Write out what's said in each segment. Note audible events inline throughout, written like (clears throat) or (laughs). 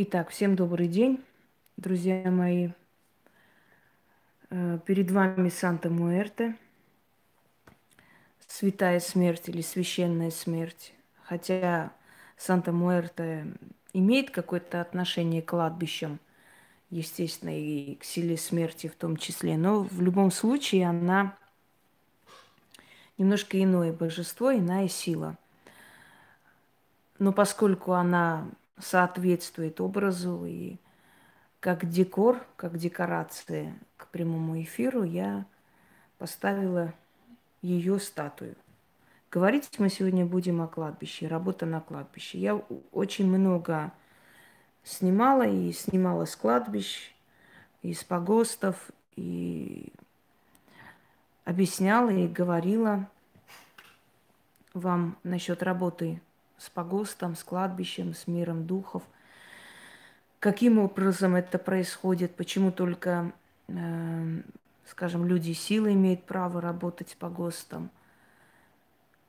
Итак, всем добрый день, друзья мои. Э, перед вами Санта Муэрте, святая смерть или священная смерть. Хотя Санта Муэрте имеет какое-то отношение к кладбищам, естественно, и к силе смерти в том числе. Но в любом случае она немножко иное божество, иная сила. Но поскольку она соответствует образу и как декор, как декорация к прямому эфиру, я поставила ее статую. Говорить мы сегодня будем о кладбище, работа на кладбище. Я очень много снимала и снимала с кладбищ, из погостов, и объясняла и говорила вам насчет работы с погостом, с кладбищем, с миром духов. Каким образом это происходит, почему только, э, скажем, люди силы имеют право работать с погостом.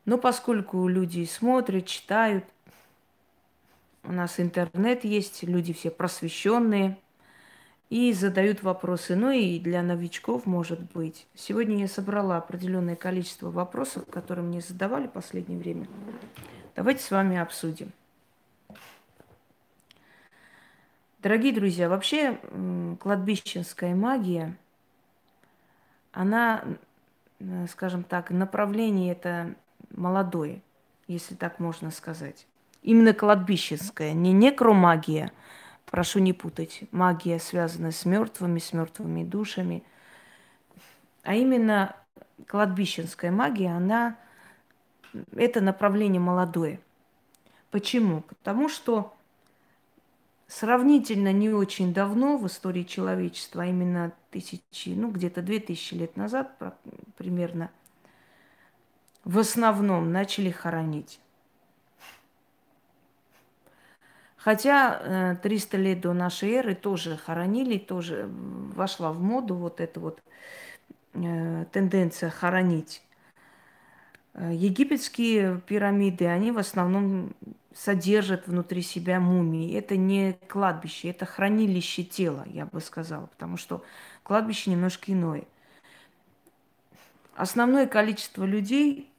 Но поскольку люди смотрят, читают, у нас интернет есть, люди все просвещенные и задают вопросы. Ну и для новичков, может быть. Сегодня я собрала определенное количество вопросов, которые мне задавали в последнее время. Давайте с вами обсудим. Дорогие друзья, вообще кладбищенская магия, она, скажем так, направление это молодое, если так можно сказать. Именно кладбищенская, не некромагия, прошу не путать, магия, связанная с мертвыми, с мертвыми душами, а именно кладбищенская магия, она это направление молодое. Почему? Потому что сравнительно не очень давно в истории человечества, а именно тысячи, ну где-то две тысячи лет назад примерно, в основном начали хоронить. Хотя 300 э, лет до нашей эры тоже хоронили, тоже вошла в моду вот эта вот э, тенденция хоронить. Э, египетские пирамиды, они в основном содержат внутри себя мумии. Это не кладбище, это хранилище тела, я бы сказала, потому что кладбище немножко иное. Основное количество людей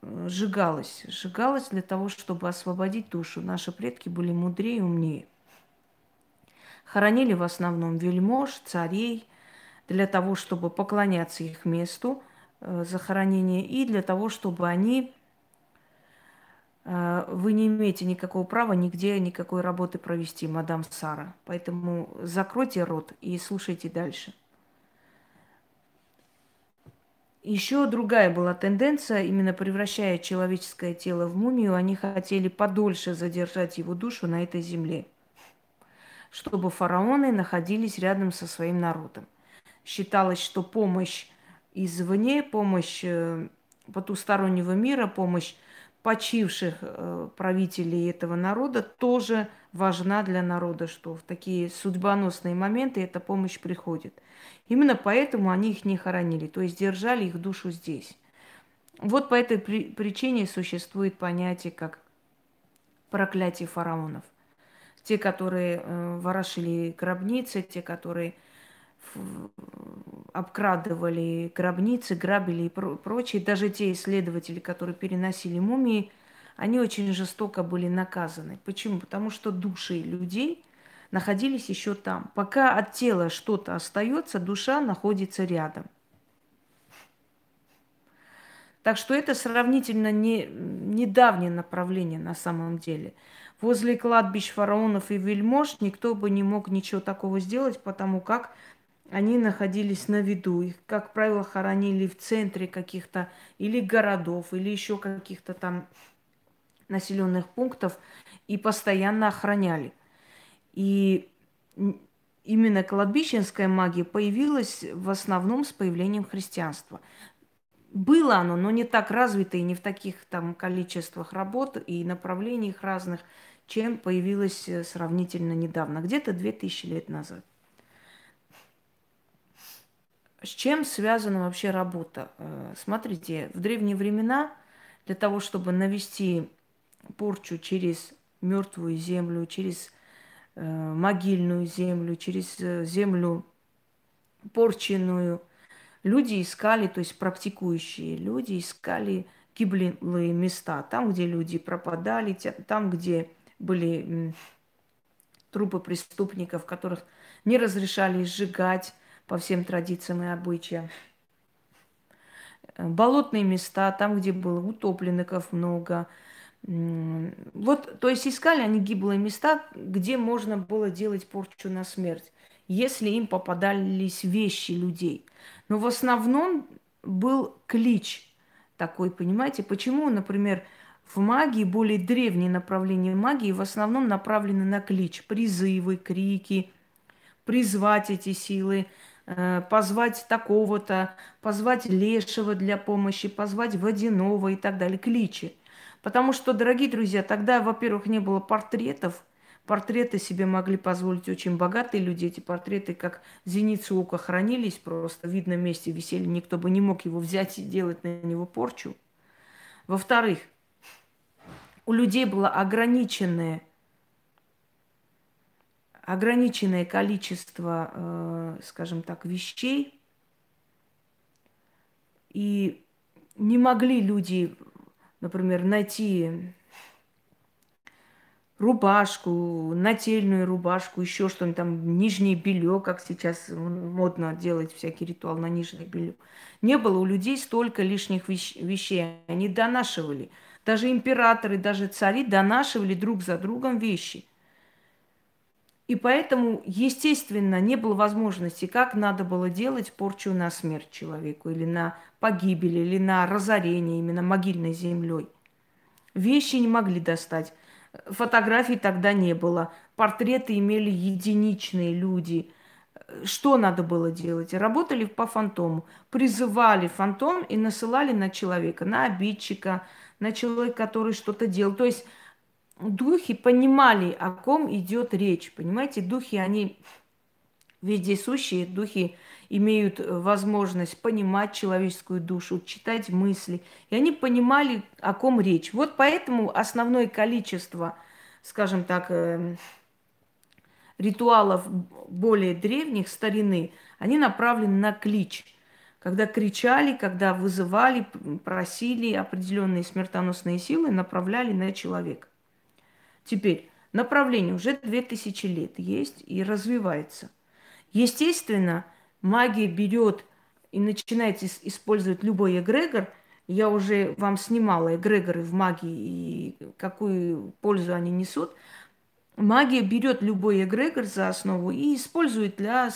э, сжигалось. Сжигалось для того, чтобы освободить душу. Наши предки были мудрее и умнее. Хоронили в основном вельмож, царей, для того, чтобы поклоняться их месту – захоронения и для того, чтобы они э, вы не имеете никакого права нигде никакой работы провести, мадам Сара. Поэтому закройте рот и слушайте дальше. Еще другая была тенденция, именно превращая человеческое тело в мумию, они хотели подольше задержать его душу на этой земле, чтобы фараоны находились рядом со своим народом. Считалось, что помощь извне, помощь э, потустороннего мира, помощь почивших э, правителей этого народа тоже важна для народа, что в такие судьбоносные моменты эта помощь приходит. Именно поэтому они их не хоронили, то есть держали их душу здесь. Вот по этой причине существует понятие как проклятие фараонов. Те, которые э, ворошили гробницы, те, которые обкрадывали гробницы, грабили и прочее. Даже те исследователи, которые переносили мумии, они очень жестоко были наказаны. Почему? Потому что души людей находились еще там. Пока от тела что-то остается, душа находится рядом. Так что это сравнительно не, недавнее направление на самом деле. Возле кладбищ фараонов и вельмож никто бы не мог ничего такого сделать, потому как они находились на виду. Их, как правило, хоронили в центре каких-то или городов, или еще каких-то там населенных пунктов и постоянно охраняли. И именно кладбищенская магия появилась в основном с появлением христианства. Было оно, но не так развито и не в таких там количествах работ и направлениях разных, чем появилось э, сравнительно недавно, где-то 2000 лет назад. С чем связана вообще работа? Э, смотрите, в древние времена для того, чтобы навести порчу через мертвую землю, через э, могильную землю, через э, землю порченную. Люди искали, то есть практикующие люди искали гиблые места, там, где люди пропадали, там, где были трупы преступников, которых не разрешали сжигать по всем традициям и обычаям. Болотные места, там, где было утопленников много. Вот, то есть искали они гиблые места, где можно было делать порчу на смерть, если им попадались вещи людей. Но в основном был клич такой, понимаете? Почему, например, в магии, более древние направления магии в основном направлены на клич, призывы, крики, призвать эти силы, позвать такого-то, позвать лешего для помощи, позвать водяного и так далее, кличи. Потому что, дорогие друзья, тогда, во-первых, не было портретов, портреты себе могли позволить очень богатые люди. Эти портреты, как зеницу ока, хранились просто в видном месте, висели. Никто бы не мог его взять и делать на него порчу. Во-вторых, у людей было ограниченное, ограниченное количество, э, скажем так, вещей, и не могли люди, например, найти рубашку, нательную рубашку, еще что-нибудь там, нижнее белье, как сейчас модно делать всякий ритуал на нижнее белье. Не было у людей столько лишних вещей, они донашивали – даже императоры, даже цари донашивали друг за другом вещи. И поэтому, естественно, не было возможности, как надо было делать порчу на смерть человеку, или на погибель, или на разорение именно могильной землей. Вещи не могли достать. Фотографий тогда не было. Портреты имели единичные люди. Что надо было делать? Работали по фантому. Призывали фантом и насылали на человека, на обидчика, на человека, который что-то делал. То есть духи понимали, о ком идет речь. Понимаете, духи, они вездесущие, духи имеют э, возможность понимать человеческую душу, читать мысли. И они понимали, о ком речь. Вот поэтому основное количество, скажем так, э, ритуалов более древних, старины, они направлены на клич – когда кричали, когда вызывали, просили определенные смертоносные силы, направляли на человека. Теперь направление уже 2000 лет есть и развивается. Естественно, магия берет и начинает использовать любой эгрегор. Я уже вам снимала эгрегоры в магии и какую пользу они несут. Магия берет любой эгрегор за основу и использует для,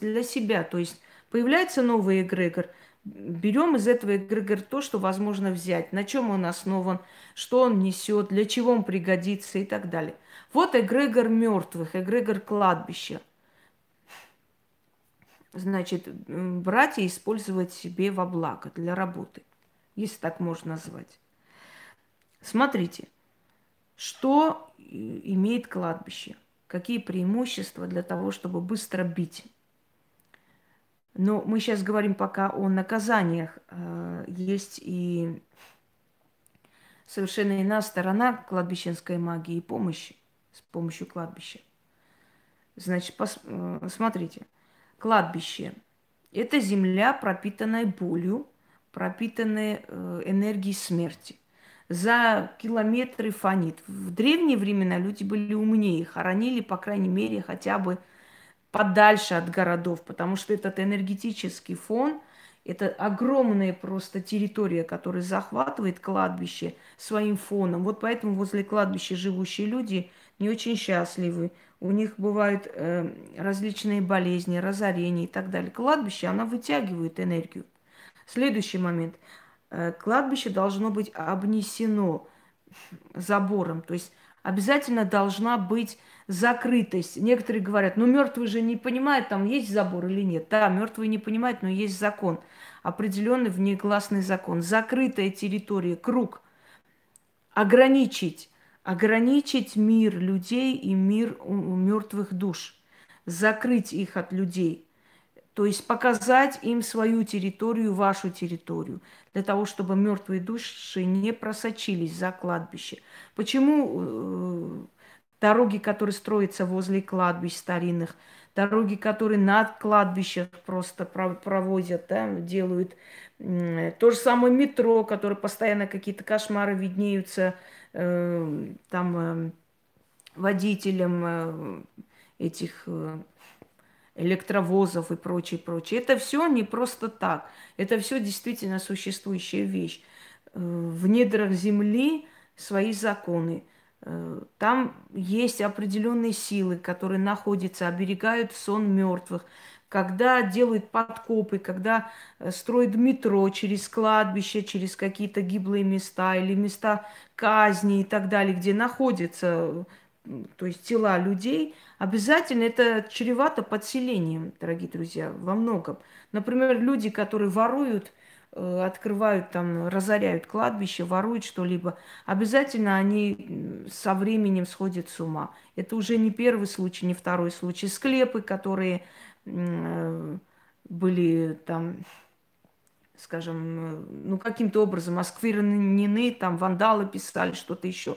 для себя. То есть Появляется новый эгрегор, берем из этого эгрегора то, что возможно взять, на чем он основан, что он несет, для чего он пригодится и так далее. Вот эгрегор мертвых, эгрегор кладбища. Значит, брать и использовать себе во благо для работы, если так можно назвать. Смотрите, что имеет кладбище, какие преимущества для того, чтобы быстро бить но мы сейчас говорим пока о наказаниях. Э, есть и совершенно иная сторона кладбищенской магии и помощи с помощью кладбища. Значит, пос, э, смотрите, кладбище – это земля, пропитанная болью, пропитанная э, энергией смерти. За километры фонит. В древние времена люди были умнее, хоронили, по крайней мере, хотя бы подальше от городов, потому что этот энергетический фон, это огромная просто территория, которая захватывает кладбище своим фоном. Вот поэтому возле кладбища живущие люди не очень счастливы. У них бывают э, различные болезни, разорения и так далее. Кладбище, оно вытягивает энергию. Следующий момент. Э, кладбище должно быть обнесено забором. То есть обязательно должна быть закрытость. Некоторые говорят, ну мертвый же не понимает, там есть забор или нет. Да, мертвый не понимает, но есть закон. Определенный внегласный закон. Закрытая территория, круг. Ограничить. Ограничить мир людей и мир мертвых душ. Закрыть их от людей. То есть показать им свою территорию, вашу территорию, для того, чтобы мертвые души не просочились за кладбище. Почему э, дороги, которые строятся возле кладбищ старинных, дороги, которые над кладбищах просто проводят, да, делают. То же самое метро, которое постоянно какие-то кошмары виднеются э, там э, водителям э, этих э, электровозов и прочее, прочее. Это все не просто так. Это все действительно существующая вещь. Э, в недрах Земли свои законы. Э, там есть определенные силы, которые находятся, оберегают сон мертвых. Когда делают подкопы, когда э, строят метро через кладбище, через какие-то гиблые места или места казни и так далее, где находятся то есть тела людей, обязательно это чревато подселением, дорогие друзья, во многом. Например, люди, которые воруют Э, открывают там, разоряют кладбище, воруют что-либо, обязательно они со временем сходят с ума. Это уже не первый случай, не второй случай. Склепы, которые э, были там, скажем, ну каким-то образом осквернены, там вандалы писали что-то еще.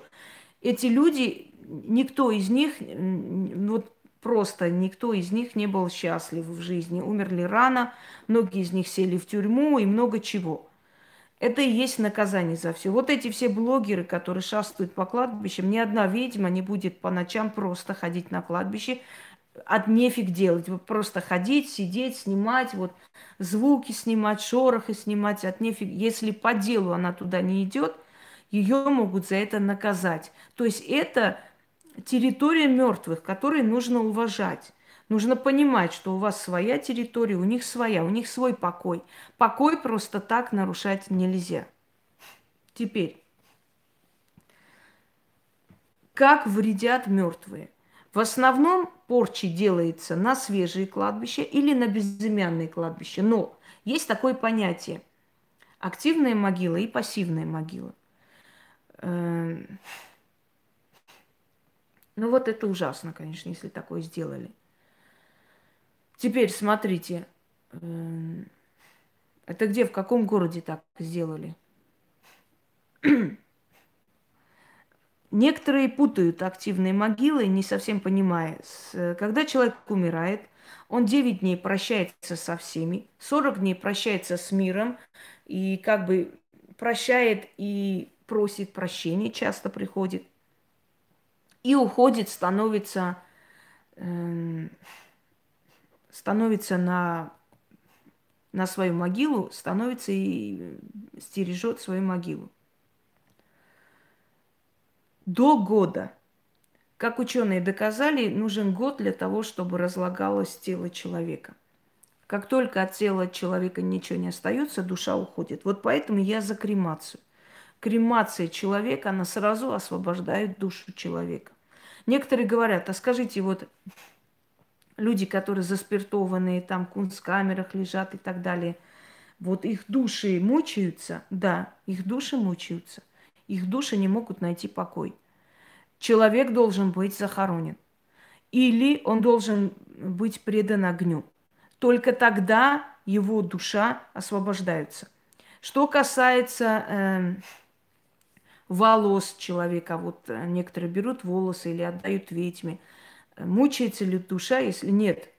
Эти люди, никто из них, вот Просто никто из них не был счастлив в жизни. Умерли рано, многие из них сели в тюрьму и много чего. Это и есть наказание за все. Вот эти все блогеры, которые шастают по кладбищам, ни одна ведьма не будет по ночам просто ходить на кладбище, от нефиг делать. Вот просто ходить, сидеть, снимать, вот звуки снимать, шорохи снимать, от нефиг. Если по делу она туда не идет, ее могут за это наказать. То есть это территория мертвых, которые нужно уважать. Нужно понимать, что у вас своя территория, у них своя, у них свой покой. Покой просто так нарушать нельзя. Теперь, как вредят мертвые? В основном порчи делается на свежие кладбища или на безымянные кладбища. Но есть такое понятие – активная могила и пассивная могила. Ну вот это ужасно, конечно, если такое сделали. Теперь смотрите, эм, это где, в каком городе так сделали? (clears throat) Некоторые путают активные могилы, не совсем понимая. Когда человек умирает, он 9 дней прощается со всеми, 40 дней прощается с миром, и как бы прощает и просит прощения, часто приходит и уходит, становится, э, становится на, на свою могилу, становится и стережет свою могилу. До года. Как ученые доказали, нужен год для того, чтобы разлагалось тело человека. Как только от тела человека ничего не остается, душа уходит. Вот поэтому я за кремацию кремация человека, она сразу освобождает душу человека. Некоторые говорят, а скажите, вот люди, которые заспиртованные, там в кунсткамерах лежат и так далее, вот их души мучаются? Да, их души мучаются. Их души не могут найти покой. Человек должен быть захоронен. Или он должен быть предан огню. Только тогда его душа освобождается. Что касается э, волос человека. Вот э, некоторые берут волосы или отдают ведьме. Мучается ли душа, если нет?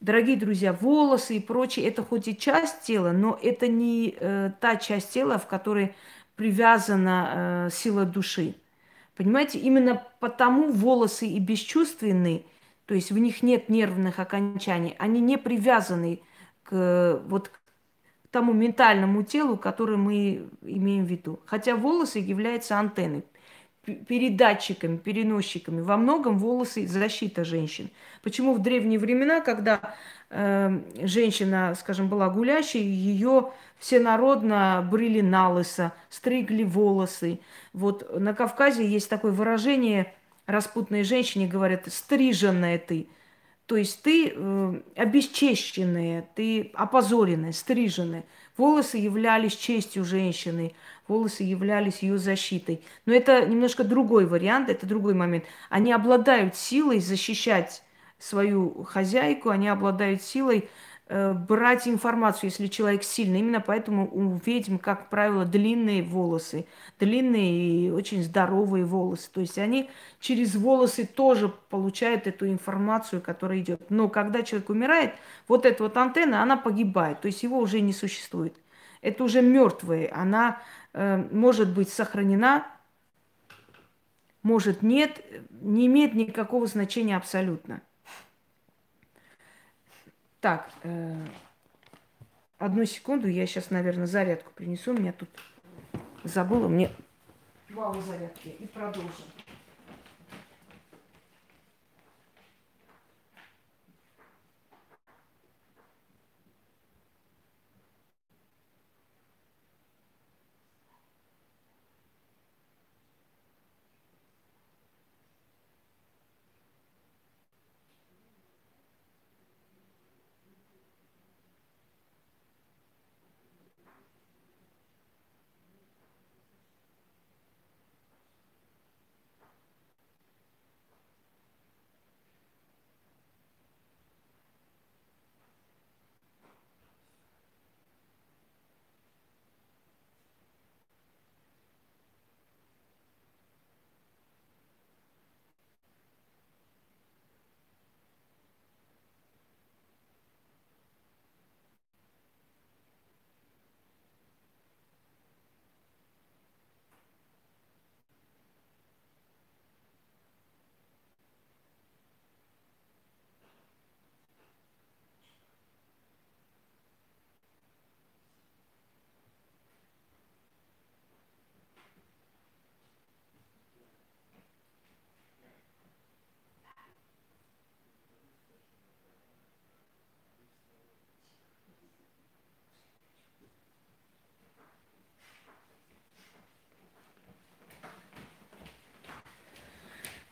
Дорогие друзья, волосы и прочее, это хоть и часть тела, но это не э, та часть тела, в которой привязана э, сила души. Понимаете, именно потому волосы и бесчувственные, то есть в них нет нервных окончаний, они не привязаны к, вот, тому ментальному телу, которое мы имеем в виду. Хотя волосы являются антенной, передатчиками, переносчиками. Во многом волосы защита женщин. Почему в древние времена, когда э, женщина, скажем, была гулящей, ее всенародно брили на лысо, стригли волосы. Вот на Кавказе есть такое выражение, распутные женщине говорят, стриженная ты. То есть ты э, обесчещенная, ты опозоренная, стриженная. Волосы являлись честью женщины, волосы являлись ее защитой. Но это немножко другой вариант, это другой момент. Они обладают силой защищать свою хозяйку, они обладают силой брать информацию, если человек сильный. Именно поэтому у ведьм, как правило, длинные волосы, длинные и очень здоровые волосы. То есть они через волосы тоже получают эту информацию, которая идет. Но когда человек умирает, вот эта вот антенна, она погибает, то есть его уже не существует. Это уже мертвые, она э, может быть сохранена, может нет, не имеет никакого значения абсолютно. Так, э, одну секунду, я сейчас, наверное, зарядку принесу. У меня тут забыла, мне мало зарядки. И продолжим.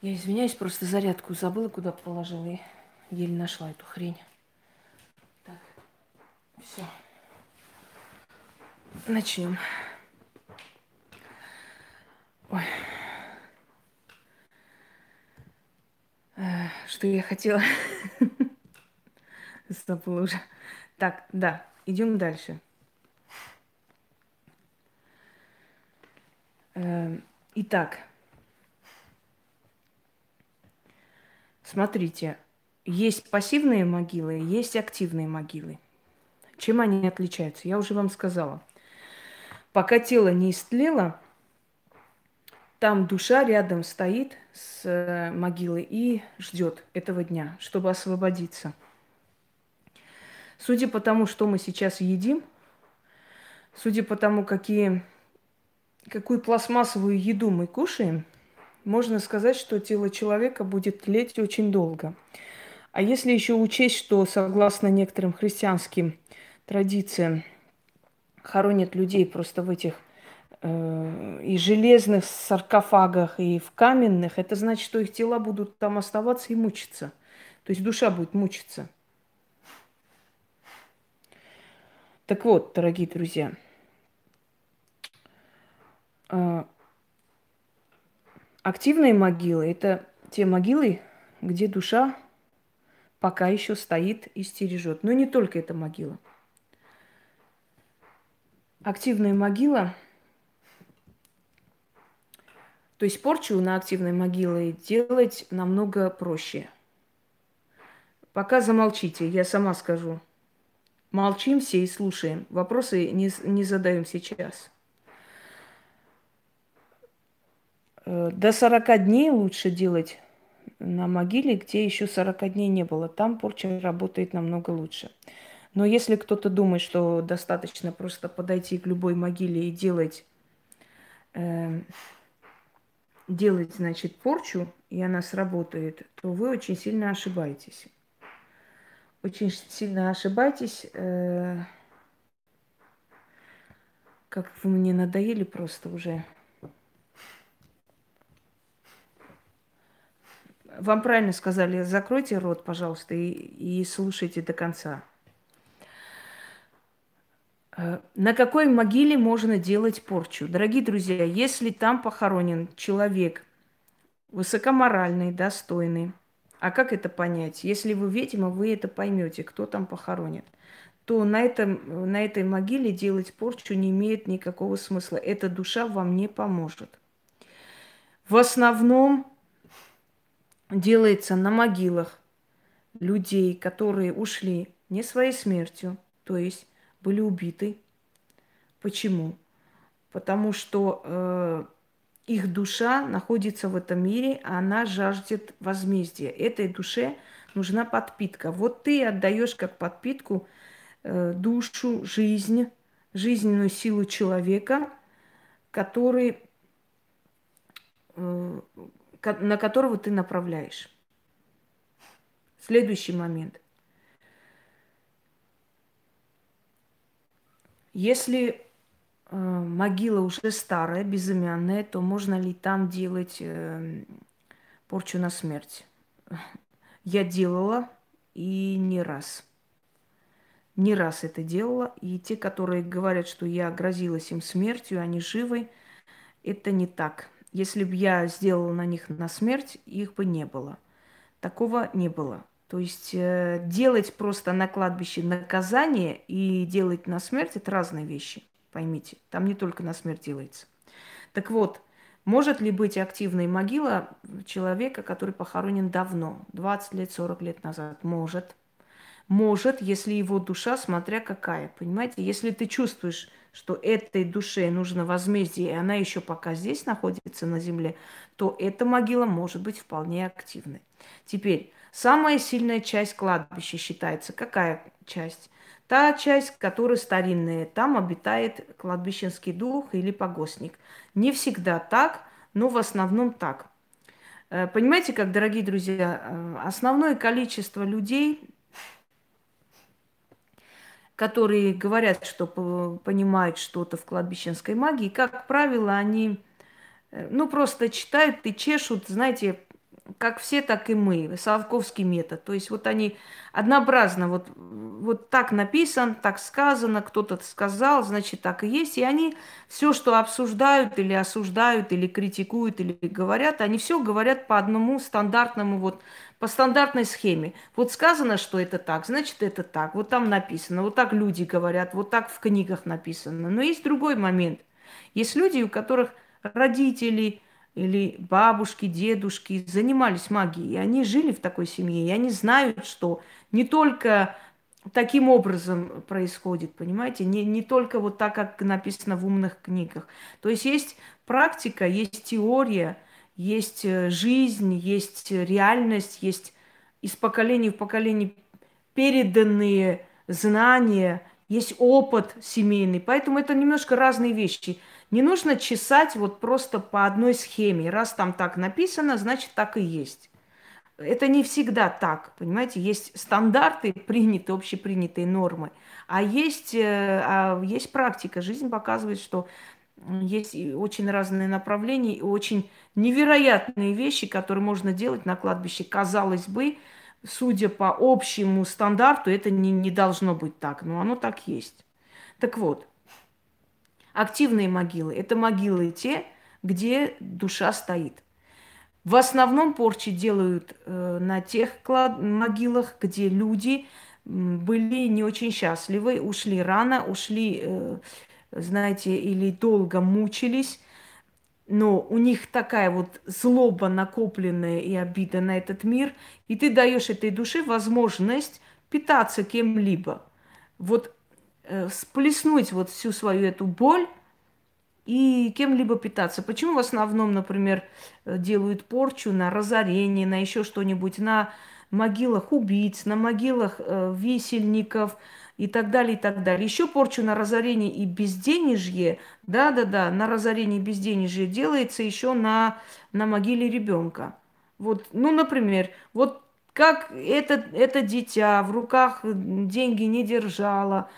Я извиняюсь, просто зарядку забыла, куда положила и еле нашла эту хрень. Так, все. Начнем. Ой. Э, что я хотела? (laughs) Забыла уже. Так, да, идем дальше. Э, итак, Смотрите, есть пассивные могилы, есть активные могилы. Чем они отличаются? Я уже вам сказала. Пока тело не истлело, там душа рядом стоит с э, могилой и ждет этого дня, чтобы освободиться. Судя по тому, что мы сейчас едим, судя по тому, какие, какую пластмассовую еду мы кушаем – можно сказать, что тело человека будет тлеть очень долго. А если еще учесть, что согласно некоторым христианским традициям хоронят людей просто в этих э, и железных саркофагах, и в каменных, это значит, что их тела будут там оставаться и мучиться. То есть душа будет мучиться. Так вот, дорогие друзья, э, Активные могилы – это те могилы, где душа пока еще стоит и стережет. Но не только эта могила. Активная могила, то есть порчу на активной могиле делать намного проще. Пока замолчите, я сама скажу. Молчим все и слушаем. Вопросы не, не задаем сейчас. Э, до 40 дней лучше делать на могиле, где еще 40 дней не было. Там порча работает намного лучше. Но если кто-то думает, что достаточно просто подойти к любой могиле и делать, э, делать, значит, порчу, и она сработает, то вы очень сильно ошибаетесь. Очень сильно ошибаетесь. Э, как вы мне надоели просто уже. Вам правильно сказали, закройте рот, пожалуйста, и, и слушайте до конца. Э, на какой могиле можно делать порчу? Дорогие друзья, если там похоронен человек высокоморальный, достойный, А как это понять? Если вы ведьма, вы это поймете, кто там похоронен. То на, этом, на этой могиле делать порчу не имеет никакого смысла. Эта душа вам не поможет. В основном делается на могилах людей, которые ушли не своей смертью, то есть были убиты. Почему? Потому что э, их душа находится в этом мире, а она жаждет возмездия. Этой душе нужна подпитка. Вот ты отдаешь как подпитку э, душу, жизнь, жизненную силу человека, который, э, на которого ты направляешь. Следующий момент. Если э, могила уже старая, безымянная, то можно ли там делать э, порчу на смерть? Я делала и не раз. Не раз это делала. И те, которые говорят, что я грозилась им смертью, они живы, это не так. Если бы я сделала на них на смерть, их бы не было. Такого не было. То есть э, делать просто на кладбище наказание и делать на смерть – это разные вещи, поймите. Там не только на смерть делается. Так вот, может ли быть активной могила человека, который похоронен давно, 20 лет, 40 лет назад? Может. Может, если его душа, смотря какая, понимаете? Если ты чувствуешь, что этой душе нужно возмездие, и она еще пока здесь находится на земле, то эта могила может быть вполне активной. Теперь, Самая сильная часть кладбища считается. Какая часть? Та часть, которая старинная. Там обитает кладбищенский дух или погостник. Не всегда так, но в основном так. Э, понимаете, как, дорогие друзья, э, основное количество людей, которые говорят, что понимают что-то в кладбищенской магии, как правило, они э, ну, просто читают и чешут, знаете, как все, так и мы. Соловковский метод. То есть вот они однообразно, вот, вот так написано, так сказано, кто-то сказал, значит, так и есть. И они все, что обсуждают или осуждают, или критикуют, или говорят, они все говорят по одному стандартному, вот по стандартной схеме. Вот сказано, что это так, значит, это так. Вот там написано, вот так люди говорят, вот так в книгах написано. Но есть другой момент. Есть люди, у которых родители, или бабушки, дедушки занимались магией, и они жили в такой семье, и они знают, что не только таким образом происходит, понимаете, не, не только вот так, как написано в умных книгах. То есть есть практика, есть теория, есть э, жизнь, есть реальность, есть из поколения в поколение переданные знания, есть опыт семейный. Поэтому это немножко разные вещи – не нужно чесать вот просто по одной схеме. Раз там так написано, значит так и есть. Это не всегда так, понимаете? Есть стандарты, (laughs) принятые, общепринятые нормы, а есть, э, а есть практика. Жизнь показывает, что есть очень разные направления и очень невероятные вещи, которые можно делать на кладбище. Казалось бы, судя по общему стандарту, это не, не должно быть так, но оно так есть. Так вот, Активные могилы – это могилы те, где душа стоит. В основном порчи делают э, на тех могилах, где люди были не очень счастливы, ушли рано, ушли, э, знаете, или долго мучились, но у них такая вот злоба накопленная и обида на этот мир, и ты даешь этой душе возможность питаться кем-либо. Вот сплеснуть вот всю свою эту боль и кем-либо питаться. Почему в основном, например, э, делают порчу на разорение, на еще что-нибудь, на могилах убийц, на могилах э, висельников и так далее, и так далее. Еще порчу на разорение и безденежье, да-да-да, на разорение и безденежье делается еще на, на могиле ребенка. Вот, ну, например, вот как это, это дитя в руках деньги не держало,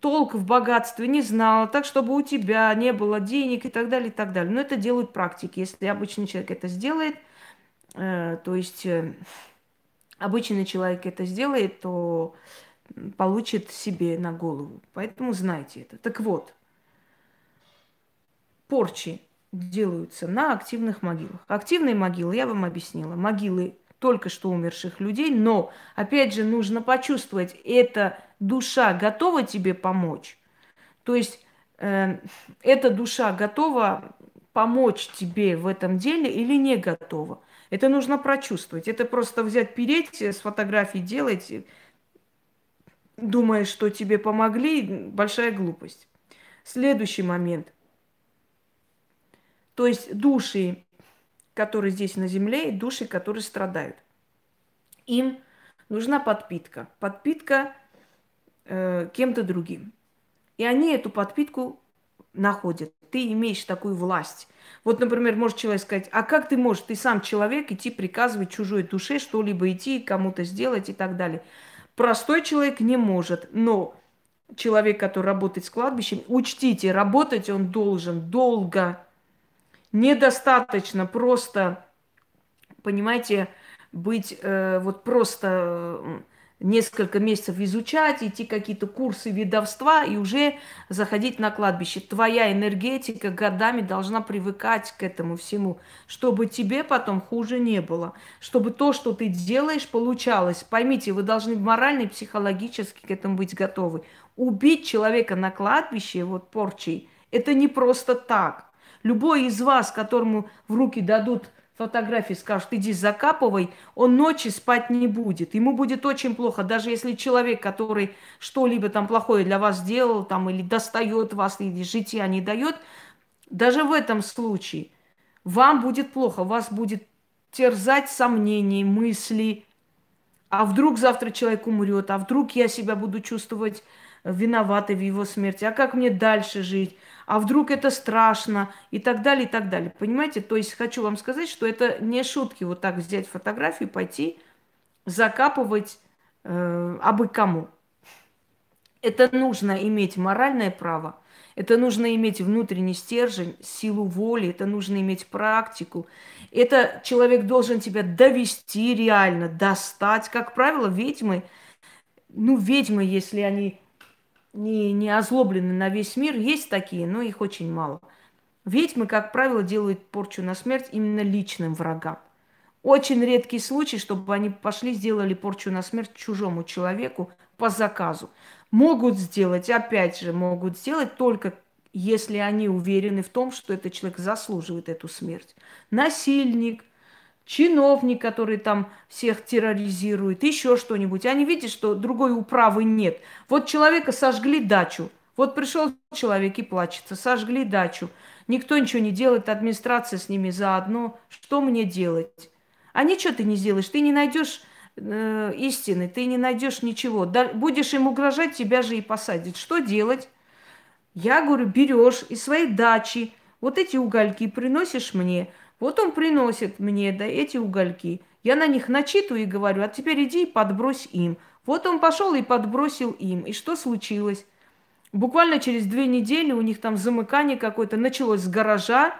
толк в богатстве не знала, так, чтобы у тебя не было денег и так далее, и так далее. Но это делают практики. Если обычный человек это сделает, э, то есть э, обычный человек это сделает, то получит себе на голову. Поэтому знайте это. Так вот, порчи делаются на активных могилах. Активные могилы, я вам объяснила, могилы только что умерших людей, но, опять же, нужно почувствовать, эта душа готова тебе помочь. То есть э, эта душа готова помочь тебе в этом деле или не готова. Это нужно прочувствовать. Это просто взять, переть, с фотографии делать, думая, что тебе помогли, большая глупость. Следующий момент. То есть души, которые здесь на земле, и души, которые страдают. Им нужна подпитка. Подпитка э, кем-то другим. И они эту подпитку находят. Ты имеешь такую власть. Вот, например, может человек сказать, а как ты можешь, ты сам человек, идти приказывать чужой душе что-либо идти, кому-то сделать и так далее. Простой человек не может, но человек, который работает с кладбищем, учтите, работать он должен долго, недостаточно просто, понимаете, быть э, вот просто э, несколько месяцев изучать, идти какие-то курсы видовства и уже заходить на кладбище. Твоя энергетика годами должна привыкать к этому всему, чтобы тебе потом хуже не было, чтобы то, что ты делаешь, получалось. Поймите, вы должны морально и психологически к этому быть готовы. Убить человека на кладбище, вот порчей, это не просто так. Любой из вас, которому в руки дадут фотографии скажут, иди закапывай, он ночи спать не будет. Ему будет очень плохо, даже если человек, который что-либо там плохое для вас сделал, там, или достает вас, или жития не дает, даже в этом случае вам будет плохо, вас будет терзать сомнения, мысли, а вдруг завтра человек умрет, а вдруг я себя буду чувствовать виноватой в его смерти, а как мне дальше жить? А вдруг это страшно и так далее, и так далее. Понимаете? То есть хочу вам сказать, что это не шутки вот так взять фотографию, пойти закапывать э, абы кому. Это нужно иметь моральное право, это нужно иметь внутренний стержень, силу воли, это нужно иметь практику. Это человек должен тебя довести реально, достать. Как правило, ведьмы, ну, ведьмы, если они не, не озлоблены на весь мир. Есть такие, но их очень мало. Ведьмы, как правило, делают порчу на смерть именно личным врагам. Очень редкий случай, чтобы они пошли, сделали порчу на смерть чужому человеку по заказу. Могут сделать, опять же, могут сделать только если они уверены в том, что этот человек заслуживает эту смерть. Насильник, чиновник, который там всех терроризирует, еще что-нибудь. Они видят, что другой управы нет. Вот человека сожгли дачу. Вот пришел человек и плачется. Сожгли дачу. Никто ничего не делает, администрация с ними заодно. Что мне делать? А ничего ты не сделаешь. Ты не найдешь э, истины, ты не найдешь ничего. Да, будешь им угрожать, тебя же и посадят. Что делать? Я говорю, берешь из своей дачи вот эти угольки, приносишь мне – вот он приносит мне да, эти угольки. Я на них начитываю и говорю, а теперь иди и подбрось им. Вот он пошел и подбросил им. И что случилось? Буквально через две недели у них там замыкание какое-то началось с гаража.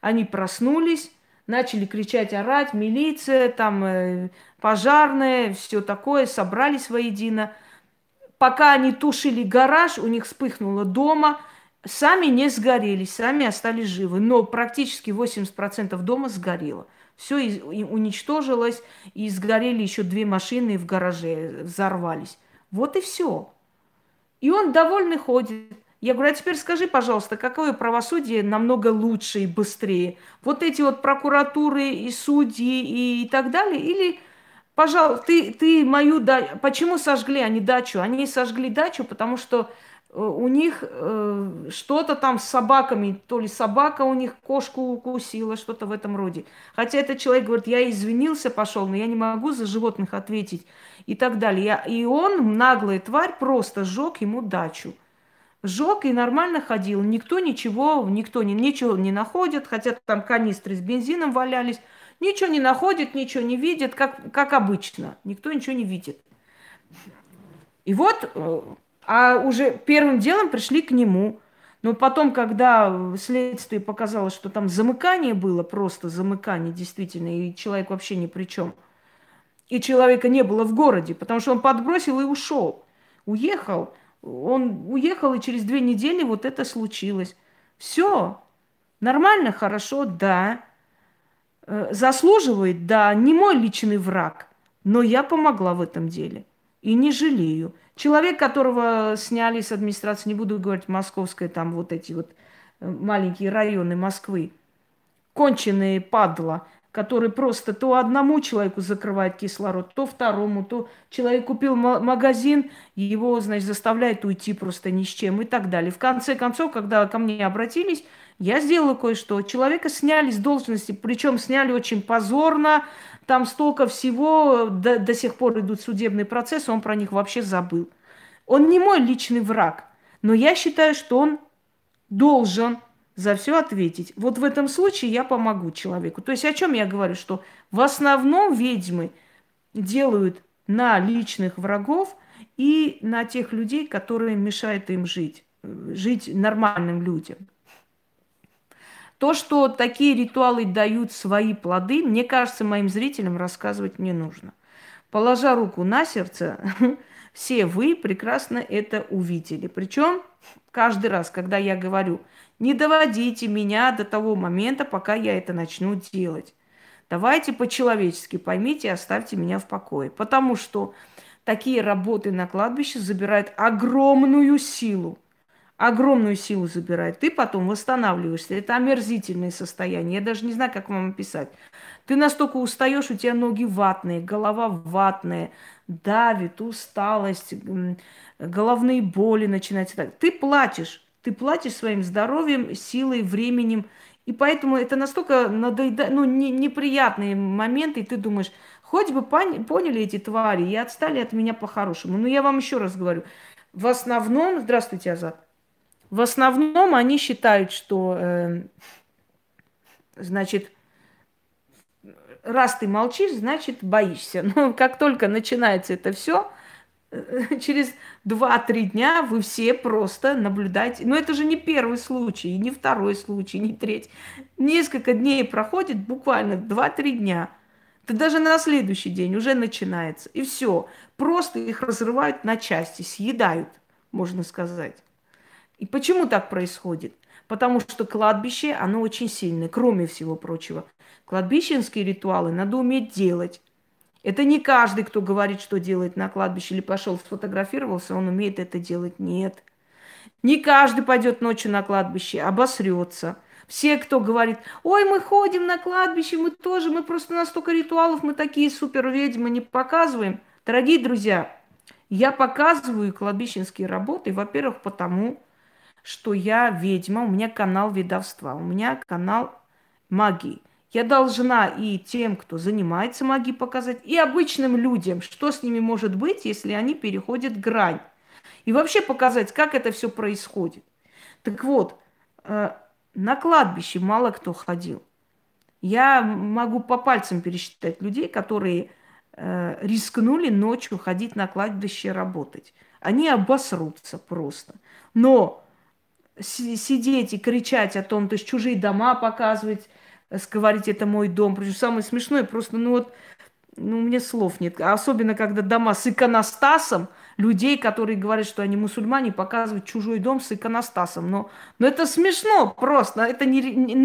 Они проснулись, начали кричать, орать, милиция, там э, пожарные, все такое, собрались воедино. Пока они тушили гараж, у них вспыхнуло дома – Сами не сгорели, сами остались живы, но практически 80% дома сгорело. Все уничтожилось, и сгорели еще две машины в гараже, взорвались. Вот и все. И он довольный ходит. Я говорю, а теперь скажи, пожалуйста, какое правосудие намного лучше и быстрее? Вот эти вот прокуратуры и судьи и, и так далее? Или, пожалуйста, ты, ты мою дачу... Почему сожгли они дачу? Они сожгли дачу, потому что у них э, что-то там с собаками, то ли собака у них кошку укусила, что-то в этом роде. Хотя этот человек говорит, я извинился, пошел, но я не могу за животных ответить и так далее. И он, наглая тварь, просто сжег ему дачу. Сжег и нормально ходил. Никто ничего, никто не, ничего не находит, хотя там канистры с бензином валялись. Ничего не находит, ничего не видит, как, как обычно. Никто ничего не видит. И вот э, а уже первым делом пришли к нему. Но потом, когда следствие показало, что там замыкание было, просто замыкание действительно, и человек вообще ни при чем, и человека не было в городе, потому что он подбросил и ушел. Уехал. Он уехал, и через две недели вот это случилось. Все. Нормально, хорошо, да. э, заслуживает, да, не мой личный враг, но я помогла в этом деле и не жалею. Человек, которого сняли с администрации, не буду говорить московской, там вот эти вот э, маленькие районы Москвы, конченые падла, который просто то одному человеку закрывает кислород, то второму, то человек купил магазин, его, значит, заставляет уйти просто ни с чем и так далее. В конце концов, когда ко мне обратились, я сделала кое-что. Человека сняли с должности, причем сняли очень позорно, там столько всего, до, до сих пор идут судебные процессы, он про них вообще забыл. Он не мой личный враг, но я считаю, что он должен за все ответить. Вот в этом случае я помогу человеку. То есть о чем я говорю, что в основном ведьмы делают на личных врагов и на тех людей, которые мешают им жить, жить нормальным людям. То, что такие ритуалы дают свои плоды, мне кажется, моим зрителям рассказывать не нужно. Положа руку на сердце, (laughs) все вы прекрасно это увидели. Причем каждый раз, когда я говорю – не доводите меня до того момента, пока я это начну делать. Давайте по-человечески поймите и оставьте меня в покое. Потому что такие работы на кладбище забирают огромную силу. Огромную силу забирает. Ты потом восстанавливаешься. Это омерзительное состояние. Я даже не знаю, как вам описать. Ты настолько устаешь, у тебя ноги ватные, голова ватная, давит, усталость, головные боли начинаются. Ты плачешь. Ты платишь своим здоровьем, силой, временем. И поэтому это настолько надоеда... ну, не, неприятные моменты, и ты думаешь, хоть бы пон... поняли эти твари и отстали от меня по-хорошему. Но я вам еще раз говорю, в основном, здравствуйте, Азат, в основном они считают, что, э, значит, раз ты молчишь, значит, боишься. (laughs) Но как только начинается это все, через 2-3 дня вы все просто наблюдаете. Но это же не первый случай, не второй случай, не третий. Несколько дней проходит, буквально 2-3 дня. Да даже на следующий день уже начинается. И все. Просто их разрывают на части, съедают, можно сказать. И почему так происходит? Потому что кладбище, оно очень сильное, кроме всего прочего. Кладбищенские ритуалы надо уметь делать. Это не каждый, кто говорит, что делает на кладбище или пошел сфотографировался, он умеет это делать. Нет. Не каждый пойдет ночью на кладбище, обосрется. Все, кто говорит, ой, мы ходим на кладбище, мы тоже, мы просто настолько ритуалов, мы такие супер ведьмы не показываем. Дорогие друзья, я показываю кладбищенские работы, во-первых, потому, что я ведьма, у меня канал ведовства, у меня канал магии. Я должна и тем, кто занимается магией, показать, и обычным людям, что с ними может быть, если они переходят грань. И вообще показать, как это все происходит. Так вот, э, на кладбище мало кто ходил. Я могу по пальцам пересчитать людей, которые э, рискнули ночью ходить на кладбище работать. Они обосрутся просто. Но сидеть и кричать о том, то есть чужие дома показывать, говорить, это мой дом. Причем самое смешное, просто, ну вот, ну, мне слов нет. Особенно, когда дома с иконостасом, людей, которые говорят, что они мусульмане, показывают чужой дом с иконостасом. Но, но это смешно просто, это, не,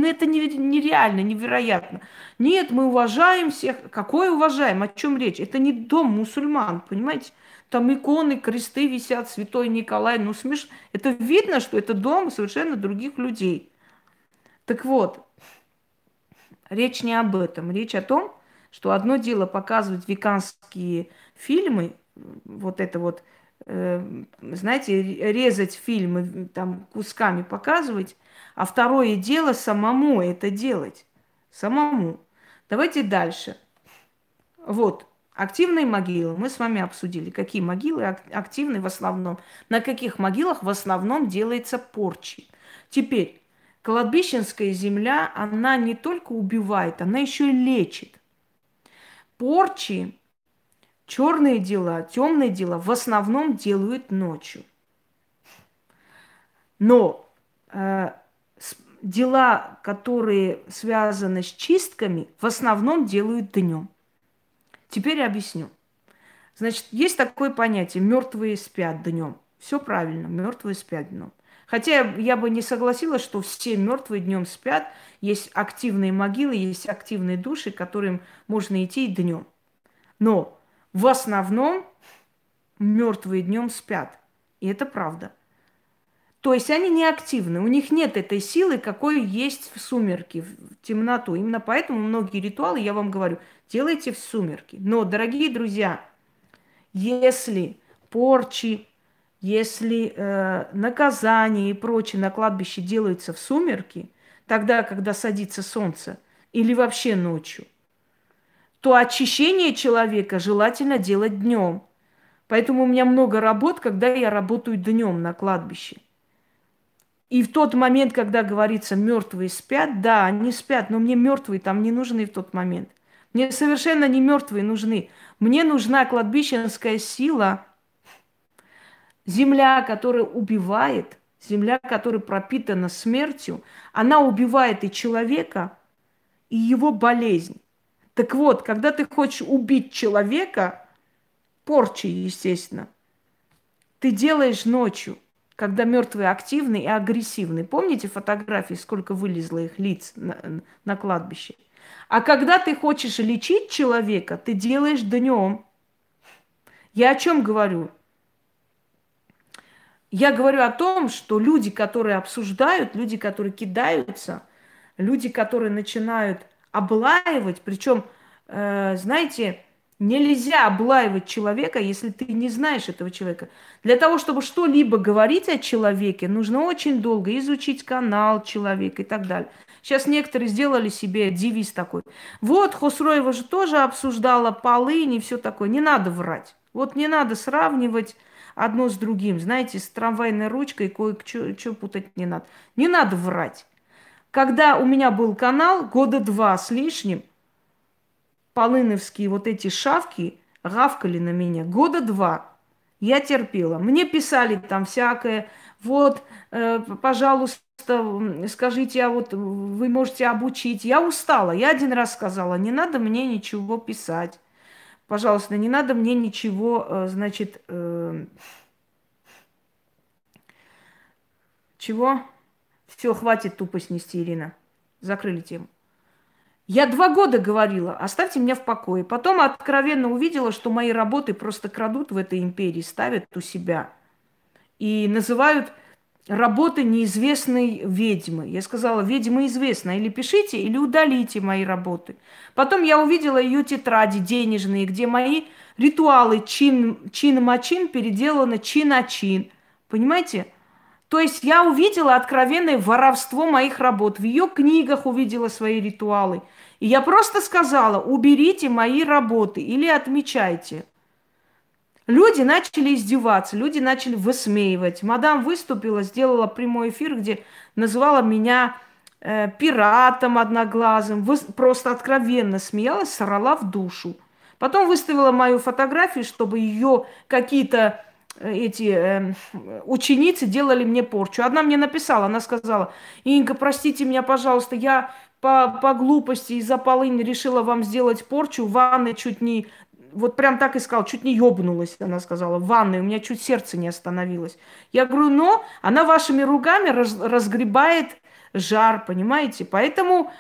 это не, нереально, невероятно. Нет, мы уважаем всех. Какой уважаем? О чем речь? Это не дом мусульман, понимаете? Там иконы, кресты висят, святой Николай. Ну, смешно. Это видно, что это дом совершенно других людей. Так вот, Речь не об этом. Речь о том, что одно дело показывать веканские фильмы, вот это вот, э, знаете, резать фильмы, там кусками показывать, а второе дело самому это делать. Самому. Давайте дальше. Вот, активные могилы. Мы с вами обсудили, какие могилы активны в основном, на каких могилах в основном делается порчи. Теперь, Кладбищенская земля, она не только убивает, она еще и лечит. Порчи, черные дела, темные дела в основном делают ночью. Но э, дела, которые связаны с чистками, в основном делают днем. Теперь объясню. Значит, есть такое понятие: мертвые спят днем. Все правильно, мертвые спят днем. Хотя я бы не согласилась, что все мертвые днем спят. Есть активные могилы, есть активные души, которым можно идти и днем. Но в основном мертвые днем спят. И это правда. То есть они не активны, у них нет этой силы, какой есть в сумерки, в темноту. Именно поэтому многие ритуалы, я вам говорю, делайте в сумерки. Но, дорогие друзья, если порчи, если э, наказания и прочее на кладбище делаются в сумерки, тогда, когда садится солнце, или вообще ночью, то очищение человека желательно делать днем. Поэтому у меня много работ, когда я работаю днем на кладбище. И в тот момент, когда говорится, мертвые спят, да, они спят, но мне мертвые там не нужны в тот момент. Мне совершенно не мертвые нужны. Мне нужна кладбищенская сила, земля, которая убивает, земля, которая пропитана смертью, она убивает и человека, и его болезнь. Так вот, когда ты хочешь убить человека, порчи, естественно, ты делаешь ночью, когда мертвые активны и агрессивны. Помните фотографии, сколько вылезло их лиц на, на кладбище? А когда ты хочешь лечить человека, ты делаешь днем. Я о чем говорю? Я говорю о том, что люди, которые обсуждают, люди, которые кидаются, люди, которые начинают облаивать, причем, э, знаете, нельзя облаивать человека, если ты не знаешь этого человека. Для того, чтобы что-либо говорить о человеке, нужно очень долго изучить канал человека и так далее. Сейчас некоторые сделали себе девиз такой. Вот, Хосроева же тоже обсуждала полынь и все такое. Не надо врать. Вот не надо сравнивать одно с другим. Знаете, с трамвайной ручкой кое-что путать не надо. Не надо врать. Когда у меня был канал, года два с лишним, полыновские вот эти шавки гавкали на меня. Года два. Я терпела. Мне писали там всякое. Вот, э, пожалуйста, скажите, а вот вы можете обучить. Я устала. Я один раз сказала, не надо мне ничего писать пожалуйста, не надо мне ничего, э, значит, э, чего? Все, хватит тупость нести, Ирина. Закрыли тему. Я два года говорила, оставьте меня в покое. Потом откровенно увидела, что мои работы просто крадут в этой империи, ставят у себя. И называют работы неизвестной ведьмы. Я сказала, ведьма известна, или пишите, или удалите мои работы. Потом я увидела ее тетради денежные, где мои ритуалы чин, чин-мачин переделаны чин-а-чин. Понимаете? То есть я увидела откровенное воровство моих работ. В ее книгах увидела свои ритуалы. И я просто сказала, уберите мои работы или отмечайте. Люди начали издеваться, люди начали высмеивать. Мадам выступила, сделала прямой эфир, где называла меня э, пиратом одноглазым, вы, просто откровенно смеялась, сорала в душу. Потом выставила мою фотографию, чтобы ее какие-то э, эти э, ученицы делали мне порчу. Одна мне написала, она сказала, Инга, простите меня, пожалуйста, я по, по глупости из-за полыни решила вам сделать порчу, в ванной чуть не вот прям так и сказал, чуть не ёбнулась, она сказала, в ванной, у меня чуть сердце не остановилось. Я говорю, но она вашими руками раз, разгребает жар, понимаете? Поэтому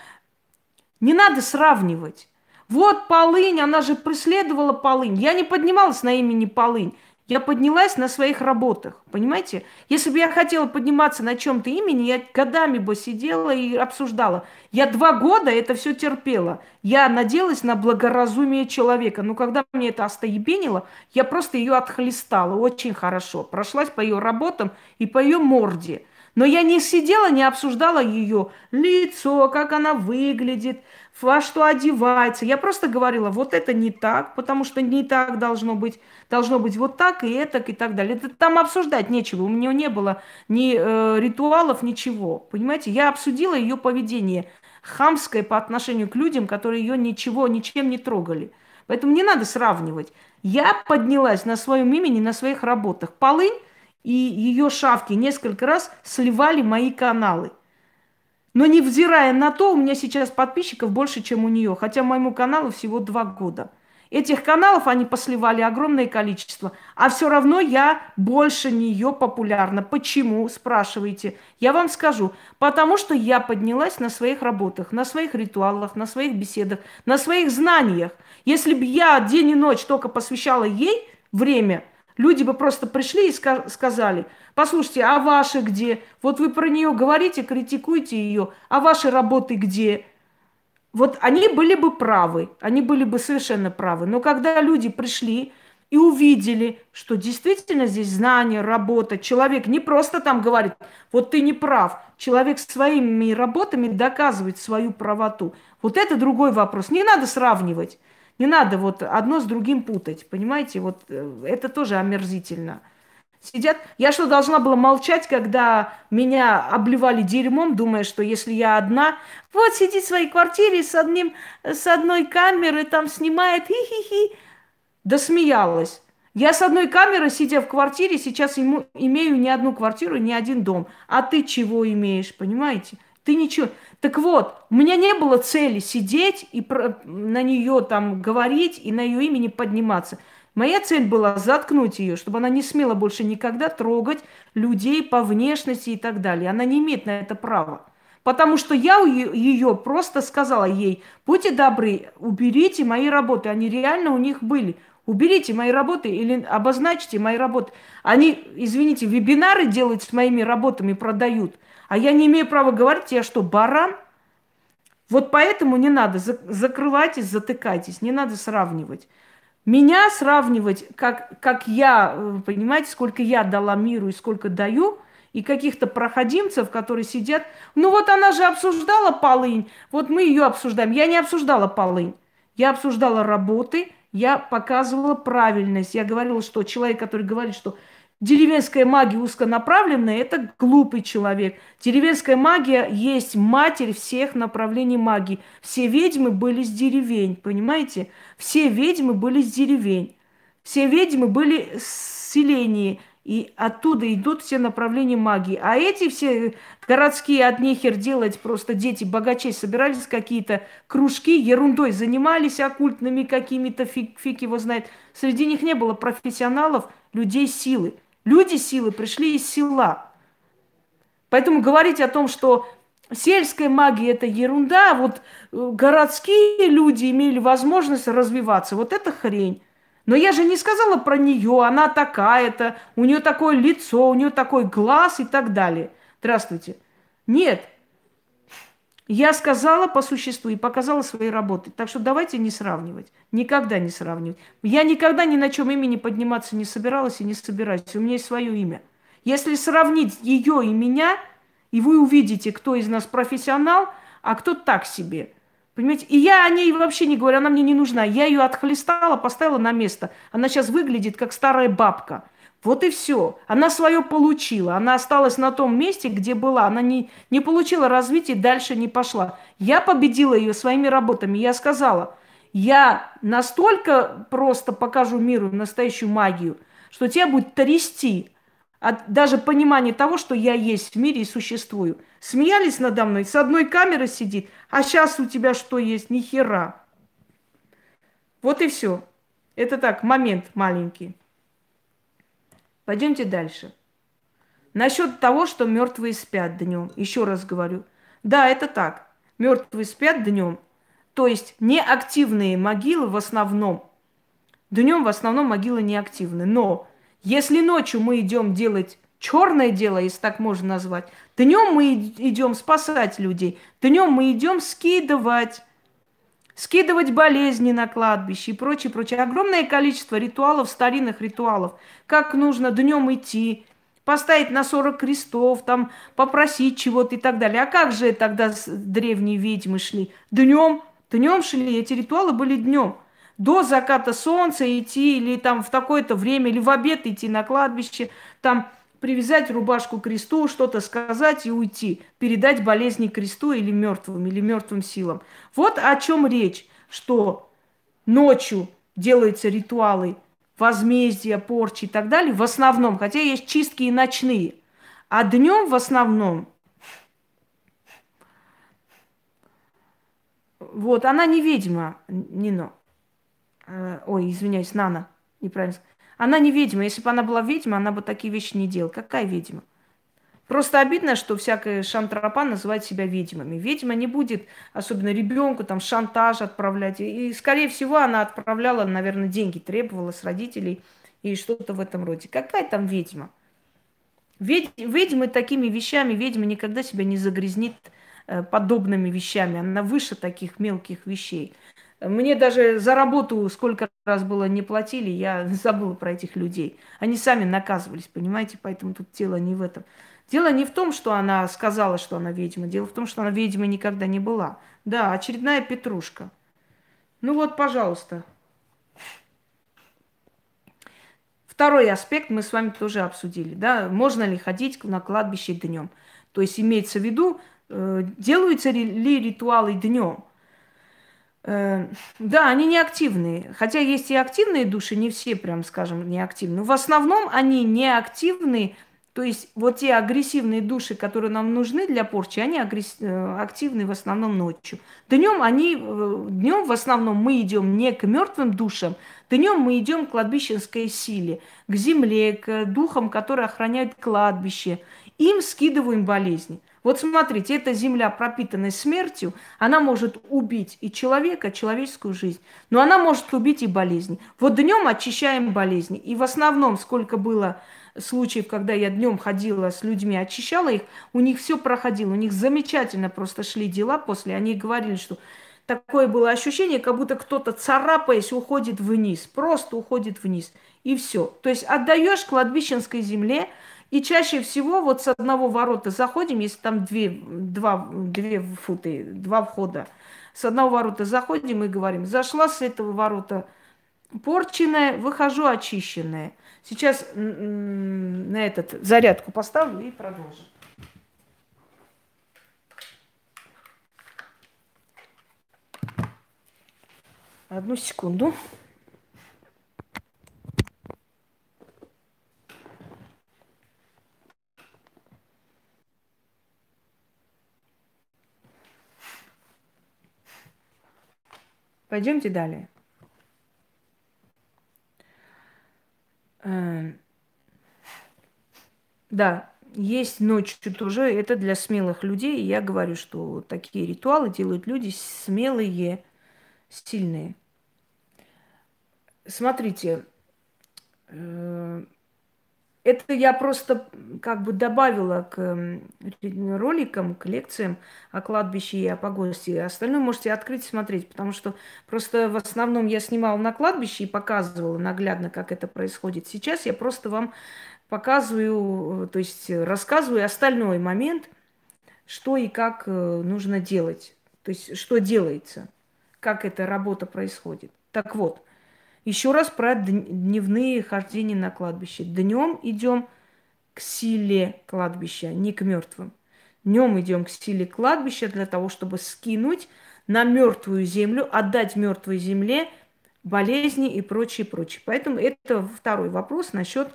не надо сравнивать. Вот полынь, она же преследовала полынь. Я не поднималась на имени полынь. Я поднялась на своих работах, понимаете? Если бы я хотела подниматься на чем-то имени, я годами бы сидела и обсуждала. Я два года это все терпела. Я надеялась на благоразумие человека. Но когда мне это остоебенило, я просто ее отхлестала очень хорошо. Прошлась по ее работам и по ее морде. Но я не сидела, не обсуждала ее лицо, как она выглядит, во что одевается. Я просто говорила, вот это не так, потому что не так должно быть. Должно быть вот так и это и так далее. Это там обсуждать нечего. У меня не было ни э, ритуалов, ничего. Понимаете, я обсудила ее поведение хамское по отношению к людям, которые ее ничего, ничем не трогали. Поэтому не надо сравнивать. Я поднялась на своем имени, на своих работах. Полынь и ее шавки несколько раз сливали мои каналы. Но невзирая на то, у меня сейчас подписчиков больше, чем у нее, хотя моему каналу всего два года. Этих каналов они посливали огромное количество, а все равно я больше нее популярна. Почему, спрашиваете? Я вам скажу. Потому что я поднялась на своих работах, на своих ритуалах, на своих беседах, на своих знаниях. Если бы я день и ночь только посвящала ей время, люди бы просто пришли и сказали, послушайте, а ваши где? Вот вы про нее говорите, критикуете ее, а ваши работы где? Вот они были бы правы, они были бы совершенно правы. Но когда люди пришли и увидели, что действительно здесь знание, работа, человек не просто там говорит, вот ты не прав, человек своими работами доказывает свою правоту. Вот это другой вопрос. Не надо сравнивать. Не надо вот одно с другим путать, понимаете? Вот э, это тоже омерзительно. Сидят. Я что, должна была молчать, когда меня обливали дерьмом, думая, что если я одна, вот сидит в своей квартире с, одним, с одной камерой, там снимает, хи-хи-хи. Да смеялась. Я с одной камерой, сидя в квартире, сейчас ему, имею не одну квартиру, не один дом. А ты чего имеешь, понимаете? Ты ничего. Так вот, у меня не было цели сидеть и про, на нее там говорить и на ее имени подниматься. Моя цель была заткнуть ее, чтобы она не смела больше никогда трогать людей по внешности и так далее. Она не имеет на это права. Потому что я ее просто сказала ей, будьте добры, уберите мои работы. Они реально у них были. Уберите мои работы или обозначьте мои работы. Они, извините, вебинары делают с моими работами, продают. А я не имею права говорить, я что, баран? Вот поэтому не надо, закрывайтесь, затыкайтесь, не надо сравнивать. Меня сравнивать, как, как я, э, понимаете, сколько я дала миру и сколько даю, и каких-то проходимцев, которые сидят. Ну вот она же обсуждала полынь, вот мы ее обсуждаем. Я не обсуждала полынь, я обсуждала работы, я показывала правильность. Я говорила, что человек, который говорит, что деревенская магия узконаправленная – это глупый человек. Деревенская магия есть матерь всех направлений магии. Все ведьмы были с деревень, понимаете? Все ведьмы были с деревень. Все ведьмы были с селений. И оттуда идут все направления магии. А эти все городские от нехер делать, просто дети богачей собирались какие-то кружки, ерундой занимались оккультными какими-то, фиг, фиг его знает. Среди них не было профессионалов, людей силы. Люди силы пришли из села. Поэтому говорить о том, что сельская магия – это ерунда, вот э, городские люди имели возможность развиваться, вот это хрень. Но я же не сказала про нее, она такая-то, у нее такое лицо, у нее такой глаз и так далее. Здравствуйте. Нет, я сказала по существу и показала свои работы. Так что давайте не сравнивать. Никогда не сравнивать. Я никогда ни на чем имени подниматься не собиралась и не собираюсь. У меня есть свое имя. Если сравнить ее и меня, и вы увидите, кто из нас профессионал, а кто так себе. Понимаете? И я о ней вообще не говорю, она мне не нужна. Я ее отхлестала, поставила на место. Она сейчас выглядит как старая бабка. Вот и все. Она свое получила. Она осталась на том месте, где была. Она не, не получила развития, дальше не пошла. Я победила ее своими работами. Я сказала, я настолько просто покажу миру настоящую магию, что тебя будет трясти от даже понимания того, что я есть в мире и существую. Смеялись надо мной, с одной камеры сидит, а сейчас у тебя что есть? Ни хера. Вот и все. Это так, момент маленький. Пойдемте дальше. Насчет того, что мертвые спят днем. Еще раз говорю. Да, это так. Мертвые спят днем. То есть неактивные могилы в основном. Днем в основном могилы неактивны. Но если ночью мы идем делать черное дело, если так можно назвать, днем мы идем спасать людей, днем мы идем скидывать скидывать болезни на кладбище и прочее, прочее. Огромное количество ритуалов, старинных ритуалов. Как нужно днем идти, поставить на 40 крестов, там, попросить чего-то и так далее. А как же тогда древние ведьмы шли? Днем, днем шли, эти ритуалы были днем. До заката солнца идти или там в такое-то время, или в обед идти на кладбище, там привязать рубашку к кресту, что-то сказать и уйти, передать болезни кресту или мертвым, или мертвым силам. Вот о чем речь, что ночью делаются ритуалы возмездия, порчи и так далее, в основном, хотя есть чистки и ночные, а днем в основном вот, она не ведьма, Нино. э, ой, извиняюсь, Нана, неправильно. Она не ведьма. Если бы она была ведьма, она бы такие вещи не делала. Какая ведьма? Просто обидно, что всякая шантропа называет себя ведьмами. Ведьма не будет, особенно ребенку, там шантаж отправлять. И, скорее всего, она отправляла, наверное, деньги, требовала с родителей и что-то в этом роде. Какая там ведьма? Ведь, ведьмы такими вещами, ведьма никогда себя не загрязнит э, подобными вещами. Она выше таких мелких вещей. Мне даже за работу сколько раз было не платили, я (laughs) забыла про этих людей. Они сами наказывались, понимаете, поэтому тут дело не в этом. Дело не в том, что она сказала, что она ведьма. Дело в том, что она ведьма никогда не была. Да, очередная петрушка. Ну вот, пожалуйста. Второй аспект мы с вами тоже обсудили. Да? Можно ли ходить на кладбище днем? То есть имеется в виду, э, делаются ли ритуалы днем? Э, да, они не активные. Хотя есть и активные души, не все, прям скажем, не активные. Но в основном они не активные то есть вот те агрессивные души, которые нам нужны для порчи, они агресс... Э, активны в основном ночью. Днем они, э, днем в основном мы идем не к мертвым душам, днем мы идем к кладбищенской силе, к земле, к духам, которые охраняют кладбище. Им скидываем болезни. Вот смотрите, эта земля, пропитанная смертью, она может убить и человека, человеческую жизнь, но она может убить и болезни. Вот днем очищаем болезни. И в основном, сколько было случаев, когда я днем ходила с людьми, очищала их, у них все проходило, у них замечательно просто шли дела после. Они говорили, что такое было ощущение, как будто кто-то царапаясь уходит вниз, просто уходит вниз. И все. То есть отдаешь кладбищенской земле, и чаще всего вот с одного ворота заходим, если там две, два, две футы, два входа, с одного ворота заходим и говорим, зашла с этого ворота порченная, выхожу очищенная. Сейчас на этот зарядку поставлю и продолжим. Одну секунду. Пойдемте далее. Эм, да, есть ночью тоже, это для смелых людей. Я говорю, что такие ритуалы делают люди смелые, сильные. Смотрите, э, это я просто как бы добавила к роликам, к лекциям о кладбище и о погосте. Остальное можете открыть и смотреть, потому что просто в основном я снимала на кладбище и показывала наглядно, как это происходит. Сейчас я просто вам показываю, то есть рассказываю остальной момент, что и как э, нужно делать. То есть что делается, как эта работа происходит. Так вот, еще раз про дневные хождения на кладбище. Днем идем к силе кладбища, не к мертвым. Днем идем к силе кладбища для того, чтобы скинуть на мертвую землю, отдать мертвой земле болезни и прочее, прочее. Поэтому это второй вопрос насчет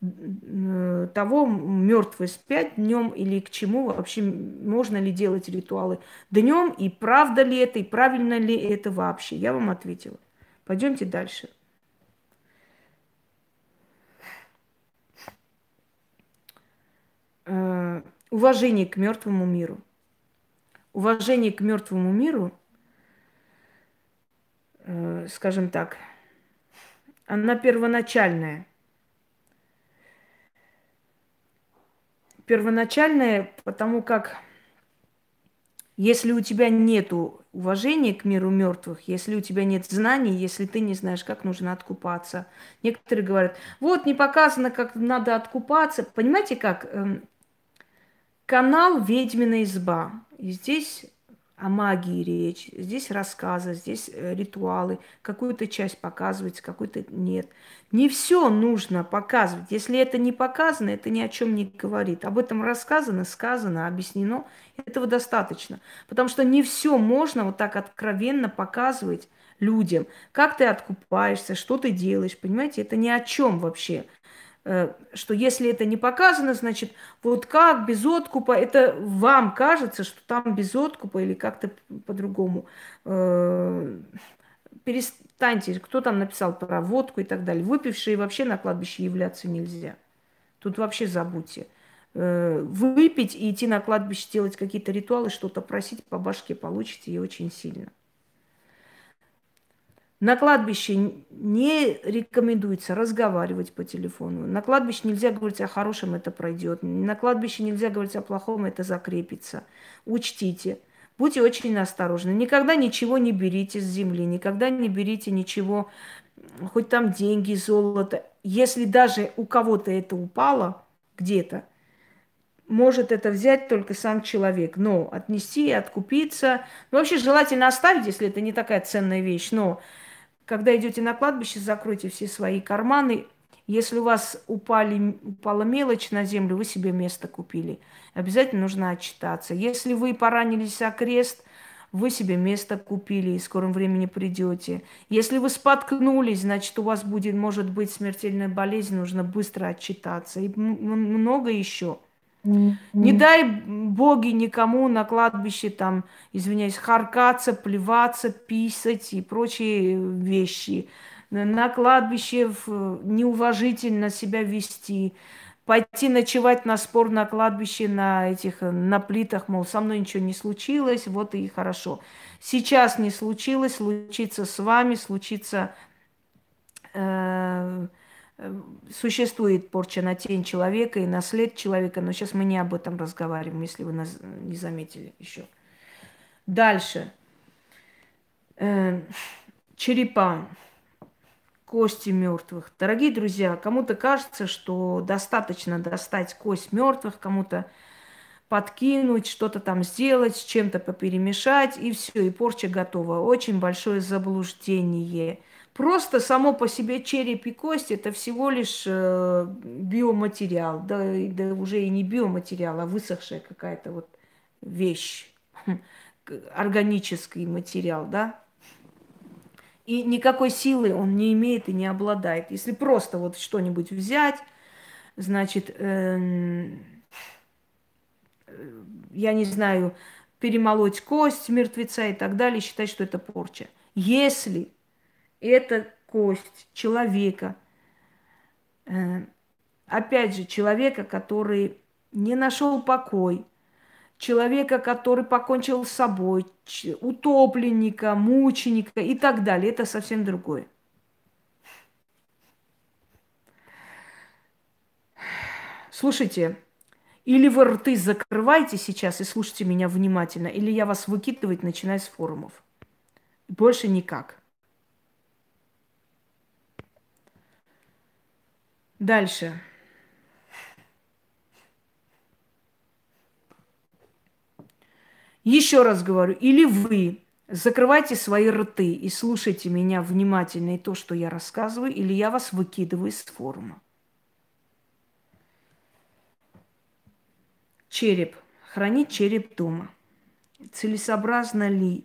того, мертвые спят днем или к чему вообще можно ли делать ритуалы днем, и правда ли это, и правильно ли это вообще. Я вам ответила. Пойдемте дальше. Э, уважение к мертвому миру. Уважение к мертвому миру, э, скажем так, она первоначальная. Первоначальная, потому как если у тебя нет уважения к миру мертвых, если у тебя нет знаний, если ты не знаешь, как нужно откупаться. Некоторые говорят, вот не показано, как надо откупаться. Понимаете как? Эм, канал «Ведьмина изба». И здесь о магии речь, здесь рассказы, здесь э, ритуалы, какую-то часть показывается, какую-то нет. Не все нужно показывать. Если это не показано, это ни о чем не говорит. Об этом рассказано, сказано, объяснено. Этого достаточно. Потому что не все можно вот так откровенно показывать людям. Как ты откупаешься, что ты делаешь, понимаете? Это ни о чем вообще. Э, что если это не показано, значит, вот как без откупа, это вам кажется, что там без откупа или как-то по-другому. Э, перестаньте. Кто там написал про водку и так далее. Выпившие вообще на кладбище являться нельзя. Тут вообще забудьте. Э, выпить и идти на кладбище делать какие-то ритуалы, что-то просить по башке получите и очень сильно. На кладбище не рекомендуется разговаривать по телефону. На кладбище нельзя говорить о хорошем, это пройдет. На кладбище нельзя говорить о плохом, это закрепится. Учтите. Будьте очень осторожны. Никогда ничего не берите с земли, никогда не берите ничего, хоть там деньги, золото. Если даже у кого-то это упало где-то, может это взять только сам человек. Но отнести, откупиться. Ну, вообще желательно оставить, если это не такая ценная вещь. Но когда идете на кладбище, закройте все свои карманы. Если у вас упали, упала мелочь на землю, вы себе место купили. Обязательно нужно отчитаться. Если вы поранились о крест, вы себе место купили и в скором времени придете. Если вы споткнулись, значит, у вас будет, может быть, смертельная болезнь, нужно быстро отчитаться. И много еще. Не дай боги никому на кладбище там, извиняюсь, харкаться, плеваться, писать и прочие вещи. На кладбище неуважительно себя вести. Пойти ночевать на спор на кладбище, на этих, на плитах, мол, со мной ничего не случилось, вот и хорошо. Сейчас не случилось, случится с вами, случится э, существует порча на тень человека и на след человека, но сейчас мы не об этом разговариваем, если вы нас не заметили еще. Дальше. Э, черепа, кости мертвых. Дорогие друзья, кому-то кажется, что достаточно достать кость мертвых, кому-то подкинуть, что-то там сделать, с чем-то поперемешать, и все, и порча готова. Очень большое заблуждение – Просто само по себе череп и кость это всего лишь э, биоматериал, да, да уже и не биоматериал, а высохшая какая-то вот вещь, (laughs) органический материал, да. И никакой силы он не имеет и не обладает. Если просто вот что-нибудь взять, значит, э, я не знаю, перемолоть кость мертвеца и так далее, считать, что это порча. Если это кость человека. Э, опять же, человека, который не нашел покой, человека, который покончил с собой, утопленника, мученика и так далее. Это совсем другое. Слушайте, или вы рты закрываете сейчас и слушайте меня внимательно, или я вас выкидывать начинаю с форумов. Больше никак. Дальше. Еще раз говорю, или вы закрывайте свои рты и слушайте меня внимательно и то, что я рассказываю, или я вас выкидываю из форума. Череп. Хранить череп дома. Целесообразно ли?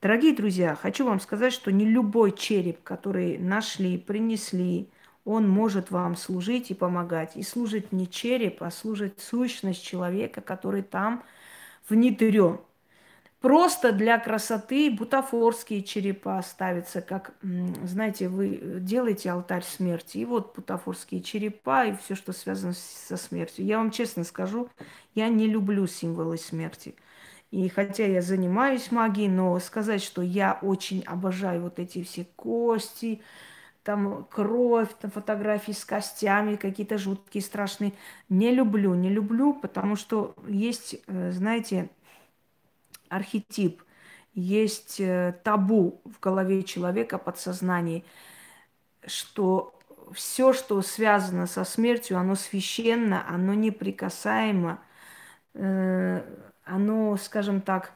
Дорогие друзья, хочу вам сказать, что не любой череп, который нашли, принесли, он может вам служить и помогать. И служит не череп, а служит сущность человека, который там внедрен. Просто для красоты бутафорские черепа ставятся, как, знаете, вы делаете алтарь смерти, и вот бутафорские черепа и все, что связано со смертью. Я вам честно скажу, я не люблю символы смерти. И хотя я занимаюсь магией, но сказать, что я очень обожаю вот эти все кости, там кровь, там фотографии с костями, какие-то жуткие, страшные. Не люблю, не люблю, потому что есть, э, знаете, архетип, есть э, табу в голове человека, подсознании, что все, что связано со смертью, оно священно, оно неприкасаемо, э, оно, скажем так,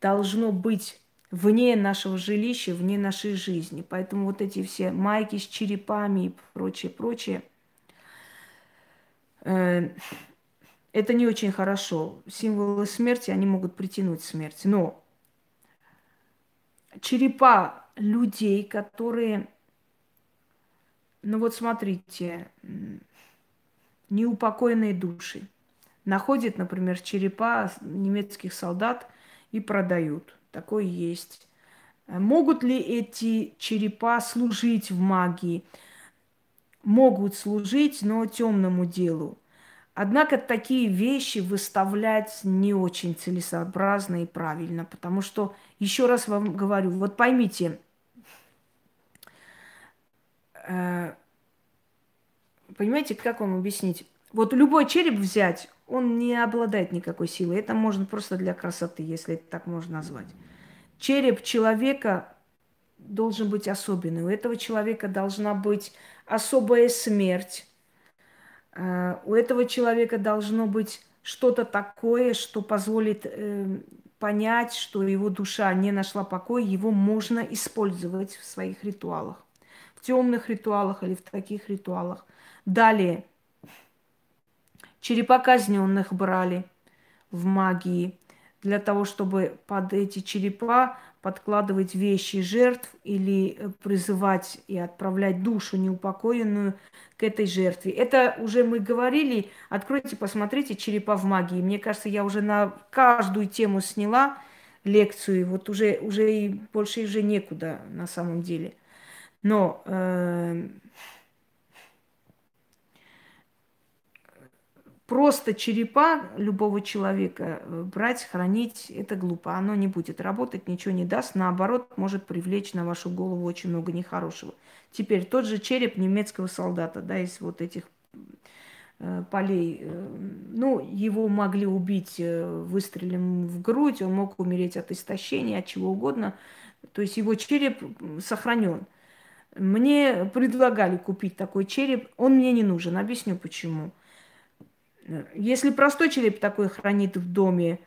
должно быть вне нашего жилища, вне нашей жизни. Поэтому вот эти все майки с черепами и прочее, прочее, э, это не очень хорошо. Символы смерти, они могут притянуть смерть. Но черепа людей, которые, ну вот смотрите, неупокоенные души, находят, например, черепа немецких солдат и продают. Такое есть. Могут ли эти черепа служить в магии? Могут служить, но темному делу. Однако такие вещи выставлять не очень целесообразно и правильно, потому что, еще раз вам говорю, вот поймите, э, понимаете, как вам объяснить? Вот любой череп взять, он не обладает никакой силой. Это можно просто для красоты, если это так можно назвать. Череп человека должен быть особенный. У этого человека должна быть особая смерть Э, у этого человека должно быть что-то такое, что позволит э, понять, что его душа не нашла покоя, его можно использовать в своих ритуалах, в темных ритуалах или в таких ритуалах. Далее, черепа казненных брали в магии для того, чтобы под эти черепа подкладывать вещи жертв или э, призывать и отправлять душу неупокоенную к этой жертве. Это уже мы говорили. Откройте, посмотрите «Черепа в магии». Мне кажется, я уже на каждую тему сняла лекцию. Вот уже, уже и больше уже некуда на самом деле. Но э, просто черепа любого человека э, брать, хранить, это глупо. Оно не будет работать, ничего не даст. Наоборот, может привлечь на вашу голову очень много нехорошего. Теперь тот же череп немецкого солдата, да, из вот этих э, полей. Э, ну, его могли убить выстрелом в грудь, он мог умереть от истощения, от чего угодно. То есть его череп сохранен. Мне предлагали купить такой череп. Он мне не нужен. Объясню почему. Если простой череп такой хранит в доме,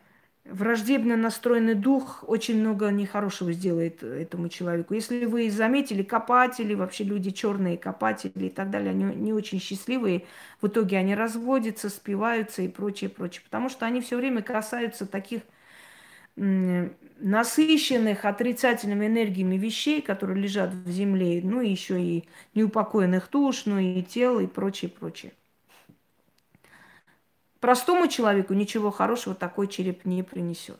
враждебно настроенный дух очень много нехорошего сделает этому человеку. Если вы заметили, копатели, вообще люди черные копатели и так далее, они не очень счастливые. В итоге они разводятся, спиваются и прочее, прочее. Потому что они все время касаются таких насыщенных отрицательными энергиями вещей, которые лежат в земле, ну и еще и неупокоенных душ, ну и тел и прочее, прочее. Простому человеку ничего хорошего такой череп не принесет.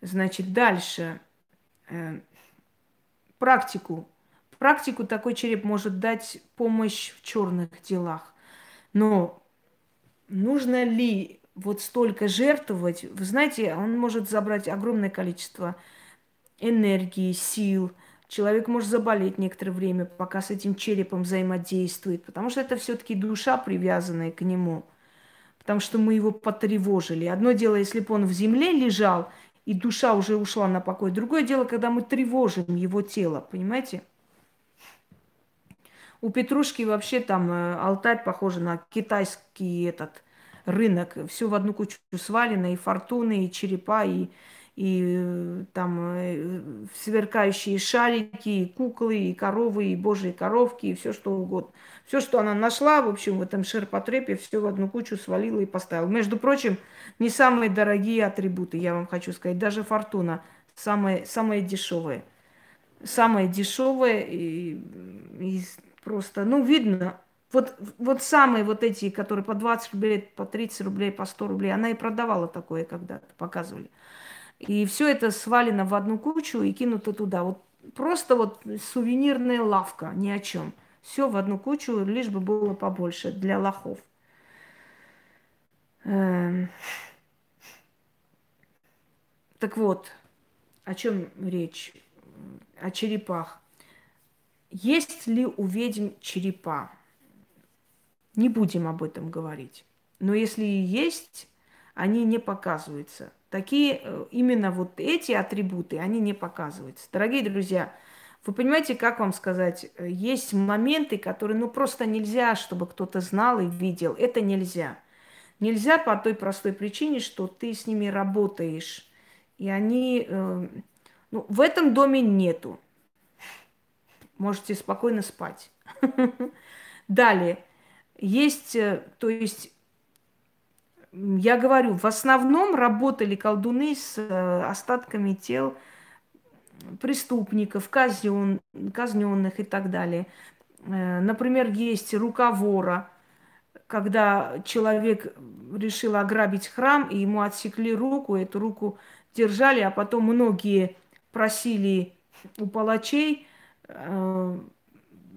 Значит, дальше. Э, практику. Практику такой череп может дать помощь в черных делах. Но нужно ли вот столько жертвовать? Вы знаете, он может забрать огромное количество энергии, сил. Человек может заболеть некоторое время, пока с этим черепом взаимодействует, потому что это все-таки душа, привязанная к нему – потому что мы его потревожили. Одно дело, если бы он в земле лежал, и душа уже ушла на покой. Другое дело, когда мы тревожим его тело, понимаете? У Петрушки вообще там э, алтарь похож на китайский этот рынок. Все в одну кучу свалено, и фортуны, и черепа, и, и э, там э, сверкающие шарики, и куклы, и коровы, и божьи коровки, и все что угодно. Все, что она нашла, в общем, в этом ширпотребе, все в одну кучу свалила и поставила. Между прочим, не самые дорогие атрибуты, я вам хочу сказать. Даже фортуна самая, самая дешевая. Самая дешевая и, и просто, ну, видно, вот, вот самые вот эти, которые по 20 рублей, по 30 рублей, по 100 рублей, она и продавала такое когда-то, показывали. И все это свалено в одну кучу и кинуто туда. Вот просто вот сувенирная лавка, ни о чем. Все в одну кучу, лишь бы было побольше для лохов. Эм. Так вот, о чем речь? О черепах. Есть ли у ведьм черепа? Не будем об этом говорить. Но если и есть, они не показываются. Такие, э, именно вот эти атрибуты, они не показываются. Дорогие друзья, вы понимаете, как вам сказать, э, есть моменты, которые ну просто нельзя, чтобы кто-то знал и видел. Это нельзя. Нельзя по той простой причине, что ты с ними работаешь. И они... Э, ну, в этом доме нету. Можете спокойно спать. (laughs) Далее. Есть, э, то есть, я говорю, в основном работали колдуны с э, остатками тел преступников, казен, казненных и так далее. Э, например, есть рука вора, когда человек решил ограбить храм, и ему отсекли руку, эту руку держали, а потом многие просили у палачей, э,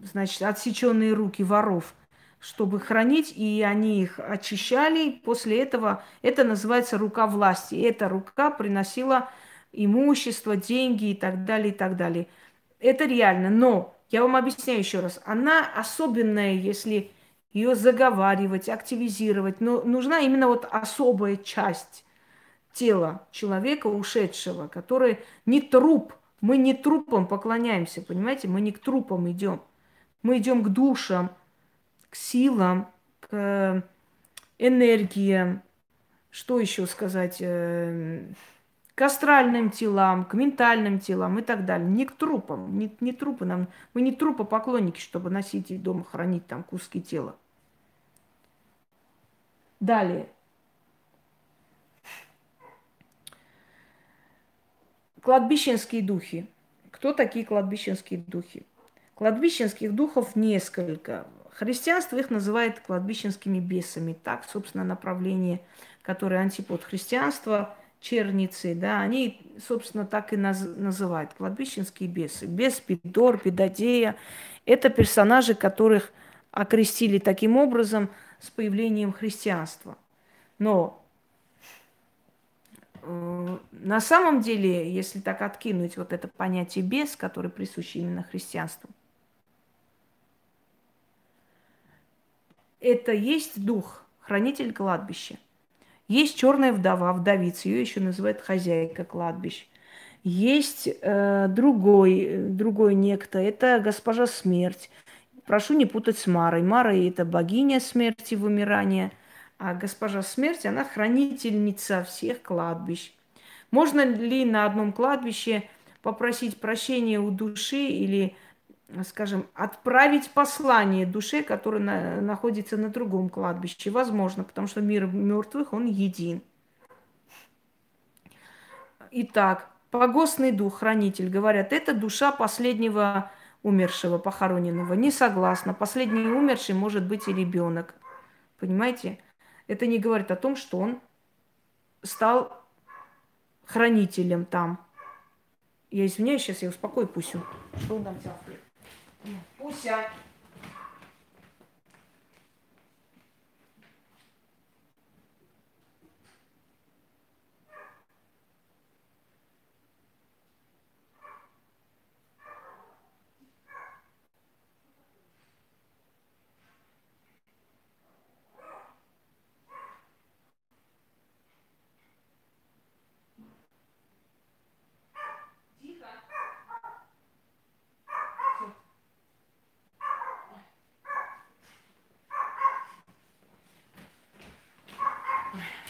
значит, отсеченные руки воров, чтобы хранить, и они их очищали. После этого это называется рука власти. И эта рука приносила имущество, деньги и так далее, и так далее. Это реально. Но я вам объясняю еще раз. Она особенная, если ее заговаривать, активизировать. Но нужна именно вот особая часть тела человека ушедшего, который не труп. Мы не трупам поклоняемся, понимаете? Мы не к трупам идем. Мы идем к душам, к силам, к энергиям. Что еще сказать? Э, к астральным телам, к ментальным телам и так далее. Не к трупам, не, не трупы нам. Мы не трупопоклонники, чтобы носить и дома хранить там куски тела. Далее. Кладбищенские духи. Кто такие кладбищенские духи? Кладбищенских духов несколько. Христианство их называет кладбищенскими бесами. Так, собственно, направление, которое антипод христианства, черницы, да, они, собственно, так и наз- называют кладбищенские бесы. Бес Пидор, Педодея – это персонажи, которых окрестили таким образом с появлением христианства. Но э, на самом деле, если так откинуть вот это понятие бес, которое присуще именно христианству, это есть дух, хранитель кладбища. Есть черная вдова, вдовица, ее еще называют хозяйка кладбищ. Есть э, другой, другой некто, это госпожа смерть. Прошу не путать с Марой. Мара – это богиня смерти, вымирания, а госпожа смерть, она хранительница всех кладбищ. Можно ли на одном кладбище попросить прощения у души или скажем, отправить послание душе, которая на, находится на другом кладбище. Возможно, потому что мир мертвых, он един. Итак, погостный дух, хранитель, говорят, это душа последнего умершего, похороненного. Не согласна. Последний умерший может быть и ребенок. Понимаете? Это не говорит о том, что он стал хранителем там. Я извиняюсь, сейчас я успокою Пусю. Что он там 不香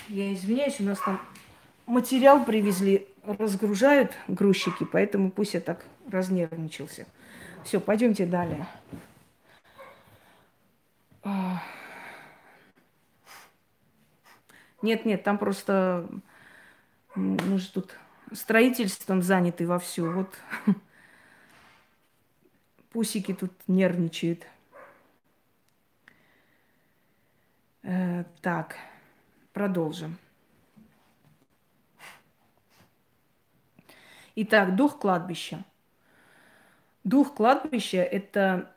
Я извиняюсь, у нас там материал привезли, разгружают грузчики, поэтому пусть я так разнервничался. Все, пойдемте далее. А. Нет, нет, там просто мы же тут строительством заняты вовсю. Вот пусики тут нервничают. Э, так. Продолжим. Итак, дух кладбища. Дух кладбища – это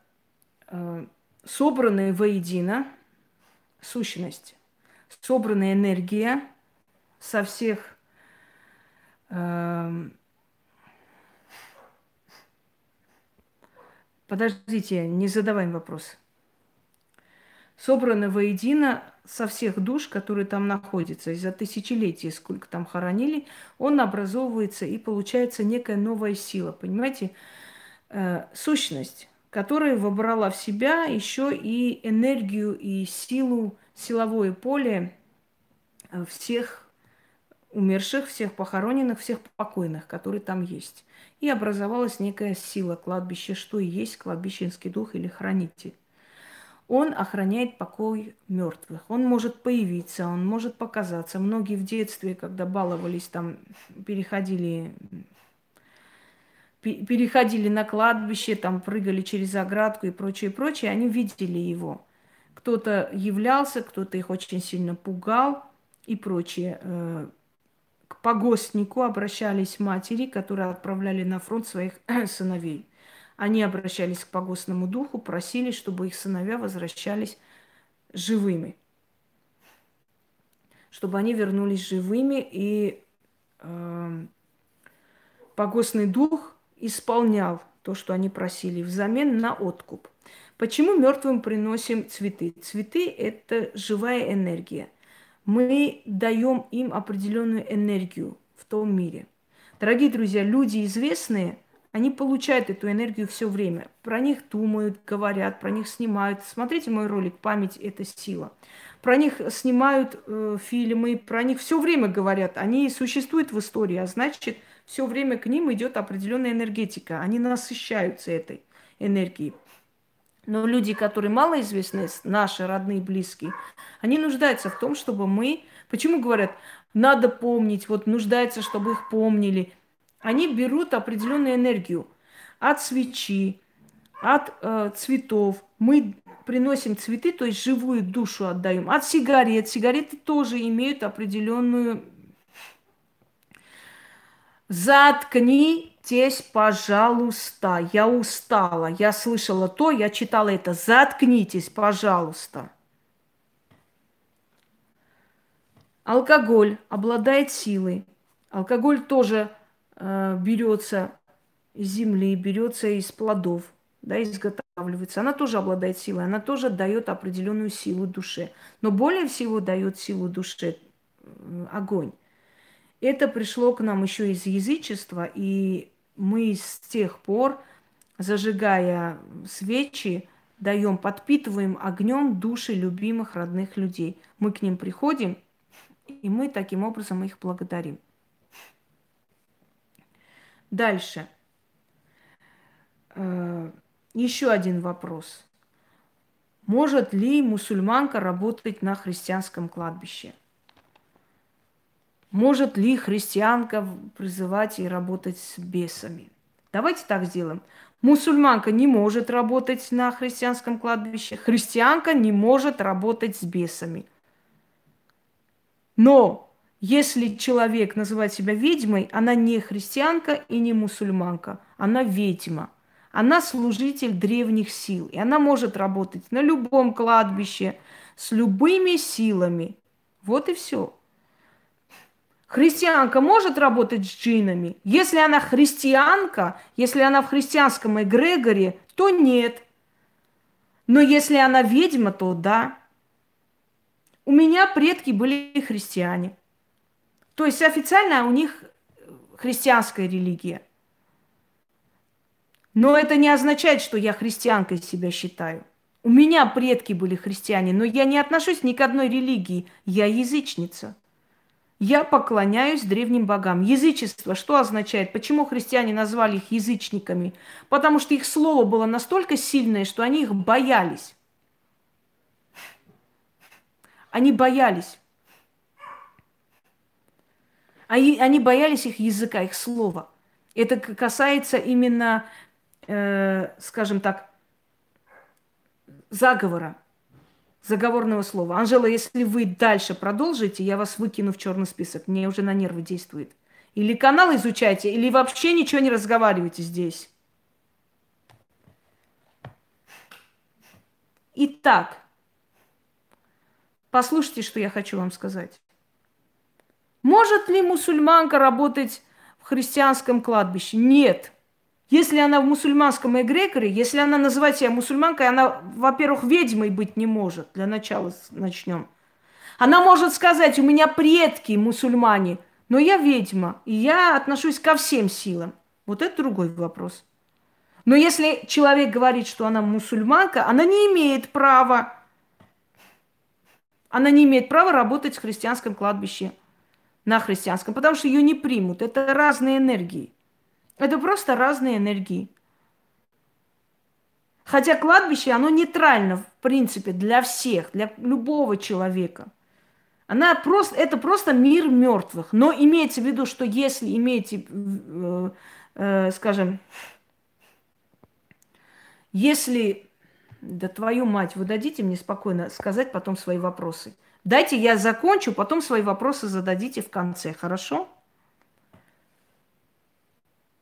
э, собранная воедино сущность, собранная энергия со всех э, Подождите, не задаваем вопрос. Собрана воедино со всех душ, которые там находятся, из-за тысячелетий, сколько там хоронили, он образовывается и получается некая новая сила, понимаете? Э, сущность, которая вобрала в себя еще и энергию и силу, силовое поле э, всех умерших, всех похороненных, всех покойных, которые там есть. И образовалась некая сила кладбища, что и есть кладбищенский дух или хранитель он охраняет покой мертвых. Он может появиться, он может показаться. Многие в детстве, когда баловались, там переходили, переходили на кладбище, там прыгали через оградку и прочее, прочее, они видели его. Кто-то являлся, кто-то их очень сильно пугал и прочее. Э, к погостнику обращались матери, которые отправляли на фронт своих (clears throat) сыновей. Они обращались к погостному духу, просили, чтобы их сыновья возвращались живыми. Чтобы они вернулись живыми, и э, погостный дух исполнял то, что они просили, взамен на откуп. Почему мертвым приносим цветы? Цветы – это живая энергия. Мы даем им определенную энергию в том мире. Дорогие друзья, люди известные, они получают эту энергию все время. Про них думают, говорят, про них снимают. Смотрите мой ролик «Память – это сила». Про них снимают э, фильмы, про них все время говорят. Они существуют в истории, а значит, все время к ним идет определенная энергетика. Они насыщаются этой энергией. Но люди, которые малоизвестны, наши родные, близкие, они нуждаются в том, чтобы мы... Почему говорят, надо помнить, вот нуждается, чтобы их помнили. Они берут определенную энергию от свечи, от э, цветов. Мы приносим цветы, то есть живую душу отдаем. От сигарет. Сигареты тоже имеют определенную... Заткни Заткнитесь, пожалуйста. Я устала. Я слышала то, я читала это. Заткнитесь, пожалуйста. Алкоголь обладает силой. Алкоголь тоже берется из земли, берется из плодов, да, изготавливается. Она тоже обладает силой, она тоже дает определенную силу душе. Но более всего дает силу душе э, огонь. Это пришло к нам еще из язычества, и мы с тех пор, зажигая свечи, даем, подпитываем огнем души любимых родных людей. Мы к ним приходим, и мы таким образом их благодарим. Дальше. Э, еще один вопрос. Может ли мусульманка работать на христианском кладбище? Может ли христианка призывать и работать с бесами? Давайте так сделаем. Мусульманка не может работать на христианском кладбище, христианка не может работать с бесами. Но если человек называет себя ведьмой, она не христианка и не мусульманка, она ведьма. Она служитель древних сил, и она может работать на любом кладбище с любыми силами. Вот и все. Христианка может работать с джинами? Если она христианка, если она в христианском эгрегоре, то нет. Но если она ведьма, то да. У меня предки были христиане. То есть официально у них христианская религия. Но это не означает, что я христианкой себя считаю. У меня предки были христиане, но я не отношусь ни к одной религии. Я язычница. Я поклоняюсь древним богам. Язычество что означает? Почему христиане назвали их язычниками? Потому что их слово было настолько сильное, что они их боялись. Они боялись. Они, боялись их языка, их слова. Это касается именно, э, скажем так, заговора заговорного слова. Анжела, если вы дальше продолжите, я вас выкину в черный список. Мне уже на нервы действует. Или канал изучайте, или вообще ничего не разговаривайте здесь. Итак, послушайте, что я хочу вам сказать. Может ли мусульманка работать в христианском кладбище? Нет. Если она в мусульманском эгрегоре, если она называет себя мусульманкой, она, во-первых, ведьмой быть не может. Для начала начнем. Она может сказать, у меня предки мусульмане, но я ведьма, и я отношусь ко всем силам. Вот это другой вопрос. Но если человек говорит, что она мусульманка, она не имеет права, она не имеет права работать в христианском кладбище, на христианском, потому что ее не примут. Это разные энергии. Это просто разные энергии. Хотя кладбище, оно нейтрально, в принципе, для всех, для любого человека. Она просто, это просто мир мертвых. Но имеется в виду, что если имеете, э, э, скажем, если, да твою мать, вы дадите мне спокойно сказать потом свои вопросы. Дайте я закончу, потом свои вопросы зададите в конце, хорошо?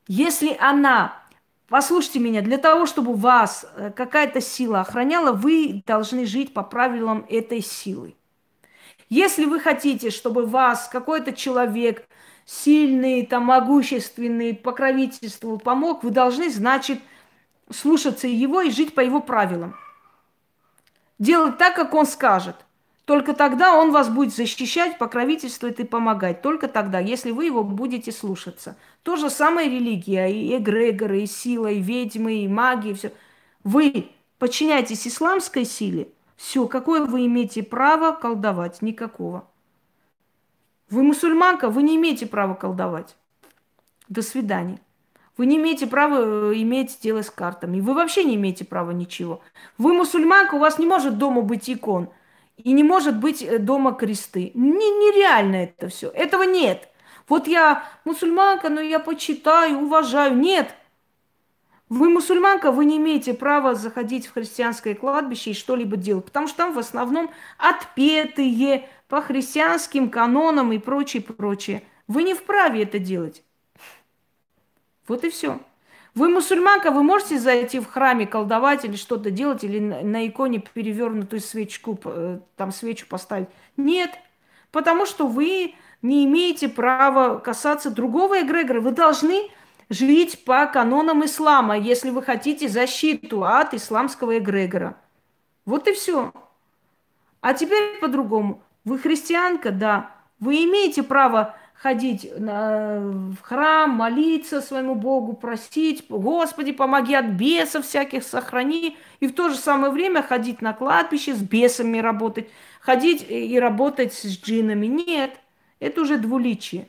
Если она, послушайте меня, для того, чтобы вас э, какая-то сила охраняла, вы должны жить по правилам этой силы. Если вы хотите, чтобы вас какой-то человек сильный, там, могущественный, покровительствовал, помог, вы должны, значит, слушаться его и жить по его правилам. Делать так, как он скажет. Только тогда он вас будет защищать, покровительствовать и помогать. Только тогда, если вы его будете слушаться. То же самое религия, и эгрегоры, и сила, и ведьмы, и маги, и все. Вы подчиняетесь исламской силе, все, какое вы имеете право колдовать? Никакого. Вы мусульманка, вы не имеете права колдовать. До свидания. Вы не имеете права э, иметь дело с картами. Вы вообще не имеете права ничего. Вы мусульманка, у вас не может дома быть икон. И не может быть э, дома кресты. Не, нереально это все. Этого нет. Вот я мусульманка, но я почитаю, уважаю. Нет. Вы мусульманка, вы не имеете права заходить в христианское кладбище и что-либо делать, потому что там в основном отпетые по христианским канонам и прочее, прочее. Вы не вправе это делать. Вот и все. Вы мусульманка, вы можете зайти в храме, колдовать или что-то делать, или на иконе перевернутую свечку, э, там свечу поставить? Нет, потому что вы не имеете права касаться другого эгрегора. Вы должны жить по канонам ислама, если вы хотите защиту от исламского эгрегора. Вот и все. А теперь по-другому. Вы христианка, да. Вы имеете право ходить на, в храм, молиться своему Богу, просить, Господи, помоги от бесов всяких, сохрани. И в то же самое время ходить на кладбище, с бесами работать, ходить и работать с джинами. Нет, это уже двуличие.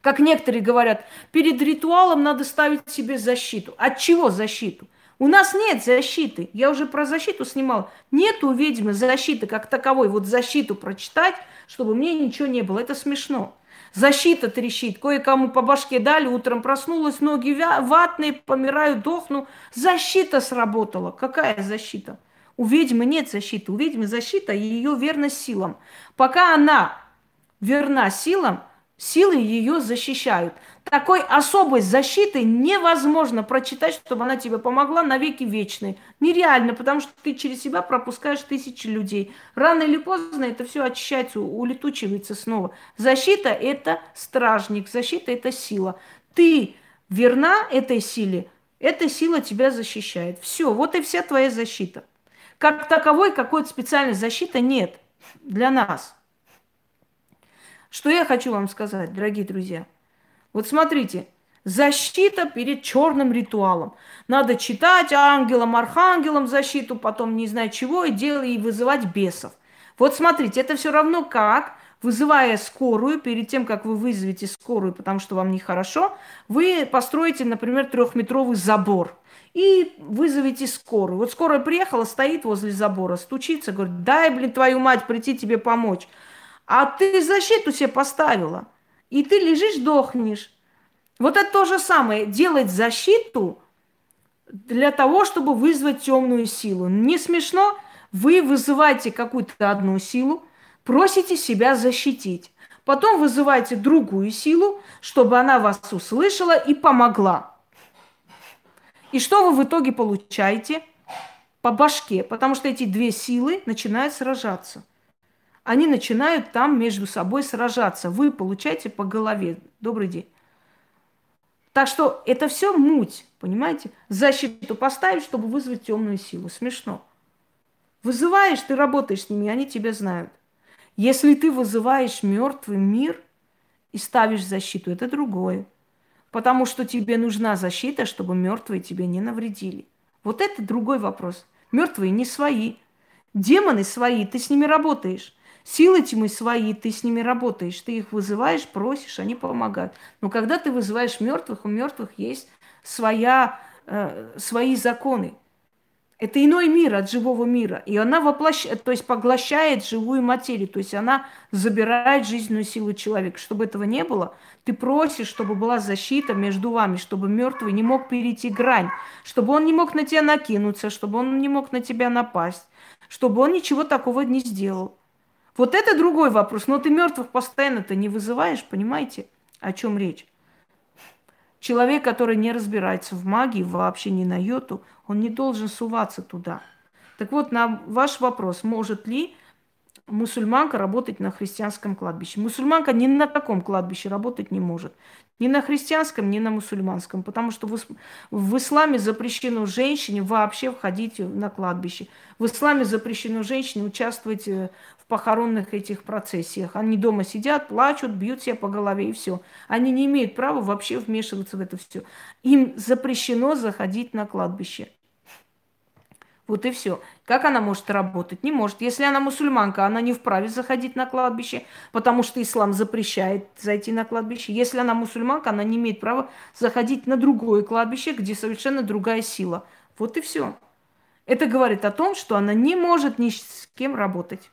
Как некоторые говорят, перед ритуалом надо ставить себе защиту. От чего защиту? У нас нет защиты. Я уже про защиту снимал. Нет у ведьмы защиты как таковой. Вот защиту прочитать – чтобы мне ничего не было. Это смешно. Защита трещит, кое-кому по башке дали, утром проснулась, ноги ватные, помираю, дохну. Защита сработала. Какая защита? У ведьмы нет защиты. У ведьмы защита и ее верность силам. Пока она верна силам, силы ее защищают такой особой защиты невозможно прочитать, чтобы она тебе помогла на веки вечные. Нереально, потому что ты через себя пропускаешь тысячи людей. Рано или поздно это все очищается, улетучивается снова. Защита – это стражник, защита – это сила. Ты верна этой силе, эта сила тебя защищает. Все, вот и вся твоя защита. Как таковой какой-то специальной защиты нет для нас. Что я хочу вам сказать, дорогие друзья – вот смотрите, защита перед черным ритуалом. Надо читать ангелам, архангелам защиту, потом не знаю чего, и делать, и вызывать бесов. Вот смотрите, это все равно как, вызывая скорую, перед тем, как вы вызовете скорую, потому что вам нехорошо, вы построите, например, трехметровый забор и вызовите скорую. Вот скорая приехала, стоит возле забора, стучится, говорит, дай, блин, твою мать, прийти тебе помочь. А ты защиту себе поставила – и ты лежишь, дохнешь. Вот это то же самое. Делать защиту для того, чтобы вызвать темную силу. Не смешно? Вы вызываете какую-то одну силу, просите себя защитить. Потом вызываете другую силу, чтобы она вас услышала и помогла. И что вы в итоге получаете? По башке, потому что эти две силы начинают сражаться – они начинают там между собой сражаться. Вы получаете по голове. Добрый день. Так что это все муть, понимаете? Защиту поставить, чтобы вызвать темную силу. Смешно. Вызываешь, ты работаешь с ними, они тебя знают. Если ты вызываешь мертвый мир и ставишь защиту, это другое. Потому что тебе нужна защита, чтобы мертвые тебе не навредили. Вот это другой вопрос. Мертвые не свои. Демоны свои, ты с ними работаешь. Силы тьмы свои, ты с ними работаешь, ты их вызываешь, просишь, они помогают. Но когда ты вызываешь мертвых, у мертвых есть своя, э, свои законы. Это иной мир от живого мира. И она воплощает, то есть поглощает живую материю. То есть она забирает жизненную силу человека. Чтобы этого не было, ты просишь, чтобы была защита между вами, чтобы мертвый не мог перейти грань, чтобы он не мог на тебя накинуться, чтобы он не мог на тебя напасть, чтобы он ничего такого не сделал. Вот это другой вопрос. Но ты мертвых постоянно-то не вызываешь, понимаете, о чем речь? Человек, который не разбирается в магии вообще ни на йоту, он не должен суваться туда. Так вот, на ваш вопрос, может ли мусульманка работать на христианском кладбище? Мусульманка ни на каком кладбище работать не может. Ни на христианском, ни на мусульманском. Потому что в, в исламе запрещено женщине вообще входить на кладбище. В исламе запрещено женщине участвовать э, похоронных этих процессиях. Они дома сидят, плачут, бьют себя по голове и все. Они не имеют права вообще вмешиваться в это все. Им запрещено заходить на кладбище. Вот и все. Как она может работать? Не может. Если она мусульманка, она не вправе заходить на кладбище, потому что ислам запрещает зайти на кладбище. Если она мусульманка, она не имеет права заходить на другое кладбище, где совершенно другая сила. Вот и все. Это говорит о том, что она не может ни с кем работать.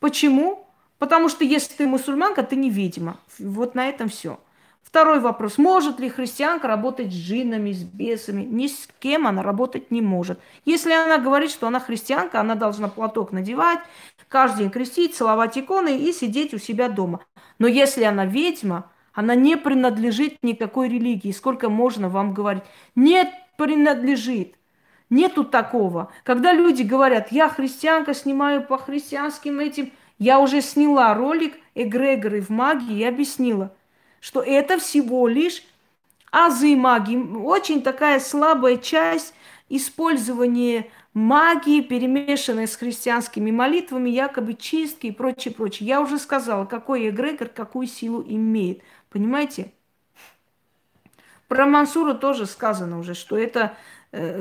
Почему? Потому что если ты мусульманка, ты не ведьма. Вот на этом все. Второй вопрос. Может ли христианка работать с джиннами, с бесами? Ни с кем она работать не может. Если она говорит, что она христианка, она должна платок надевать, каждый день крестить, целовать иконы и сидеть у себя дома. Но если она ведьма, она не принадлежит никакой религии. Сколько можно вам говорить? Не принадлежит. Нету такого. Когда люди говорят, я христианка, снимаю по христианским этим, я уже сняла ролик эгрегоры в магии и объяснила – что это всего лишь азы магии. Очень такая слабая часть использования магии, перемешанной с христианскими молитвами, якобы чистки и прочее, прочее. Я уже сказала, какой эгрегор какую силу имеет. Понимаете? Про Мансура тоже сказано уже, что это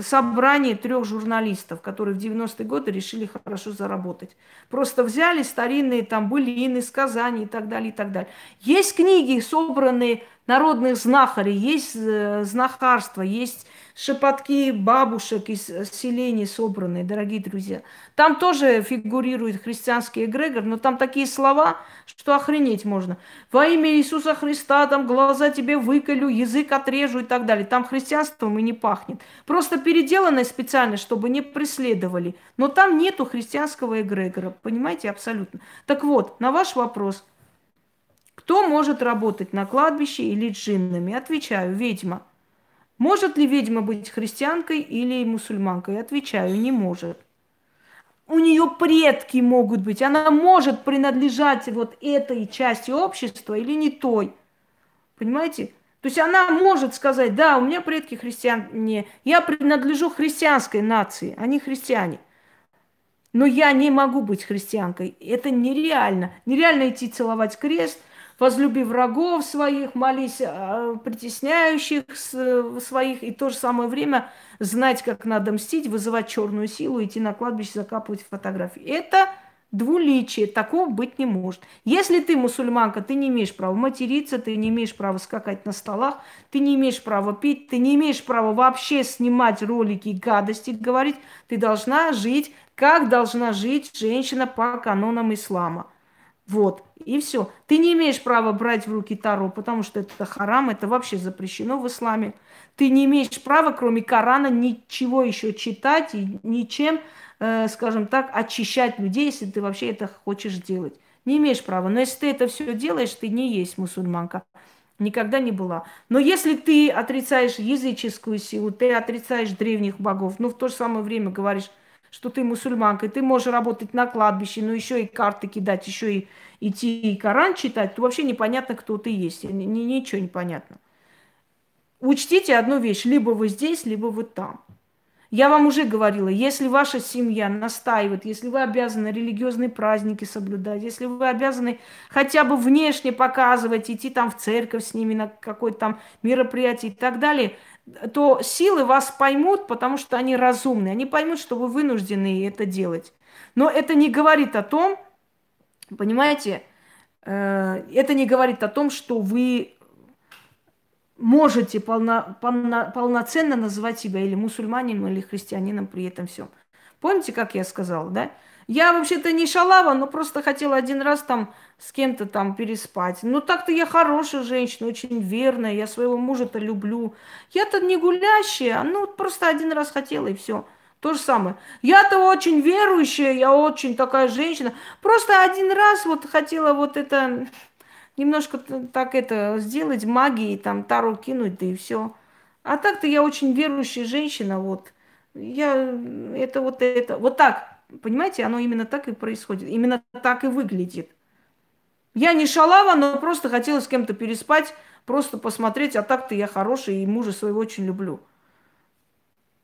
собрание трех журналистов, которые в 90-е годы решили хорошо заработать. Просто взяли старинные там былины, сказания и так далее, и так далее. Есть книги, собранные народных знахарей, есть э, знахарство, есть шепотки бабушек из селений собранные, дорогие друзья. Там тоже фигурирует христианский эгрегор, но там такие слова, что охренеть можно. Во имя Иисуса Христа, там глаза тебе выколю, язык отрежу и так далее. Там христианством и не пахнет. Просто переделанное специально, чтобы не преследовали. Но там нету христианского эгрегора, понимаете, абсолютно. Так вот, на ваш вопрос, кто может работать на кладбище или джиннами? Отвечаю, ведьма. Может ли ведьма быть христианкой или мусульманкой? Отвечаю, не может. У нее предки могут быть. Она может принадлежать вот этой части общества или не той. Понимаете? То есть она может сказать, да, у меня предки христиане, я принадлежу христианской нации, они христиане. Но я не могу быть христианкой. Это нереально. Нереально идти целовать крест, возлюби врагов своих, молись притесняющих своих, и в то же самое время знать, как надо мстить, вызывать черную силу, идти на кладбище, закапывать фотографии. Это двуличие, такого быть не может. Если ты мусульманка, ты не имеешь права материться, ты не имеешь права скакать на столах, ты не имеешь права пить, ты не имеешь права вообще снимать ролики гадости, говорить. Ты должна жить, как должна жить женщина по канонам ислама. Вот, и все. Ты не имеешь права брать в руки Таро, потому что это харам, это вообще запрещено в исламе. Ты не имеешь права, кроме Корана, ничего еще читать и ничем, э, скажем так, очищать людей, если ты вообще это хочешь делать. Не имеешь права. Но если ты это все делаешь, ты не есть мусульманка. Никогда не была. Но если ты отрицаешь языческую силу, ты отрицаешь древних богов, но в то же самое время говоришь, что ты мусульманка, и ты можешь работать на кладбище, но еще и карты кидать, еще и идти и Коран читать, то вообще непонятно, кто ты есть. Ни, ничего не понятно. Учтите одну вещь, либо вы здесь, либо вы там. Я вам уже говорила, если ваша семья настаивает, если вы обязаны религиозные праздники соблюдать, если вы обязаны хотя бы внешне показывать, идти там в церковь с ними на какое-то там мероприятие и так далее – то силы вас поймут, потому что они разумны. Они поймут, что вы вынуждены это делать. Но это не говорит о том, понимаете, э, это не говорит о том, что вы можете полно, полно, полноценно называть себя или мусульманином, или христианином при этом всем. Помните, как я сказала, да? Я вообще-то не шалава, но просто хотела один раз там с кем-то там переспать. Ну так-то я хорошая женщина, очень верная, я своего мужа-то люблю. Я-то не гулящая, ну просто один раз хотела и все. То же самое. Я-то очень верующая, я очень такая женщина. Просто один раз вот хотела вот это немножко так это сделать, магии, там, тару кинуть, да и все. А так-то я очень верующая женщина, вот. Я, это вот это, вот так, понимаете, оно именно так и происходит, именно так и выглядит. Я не шалава, но просто хотела с кем-то переспать, просто посмотреть, а так-то я хорошая и мужа своего очень люблю.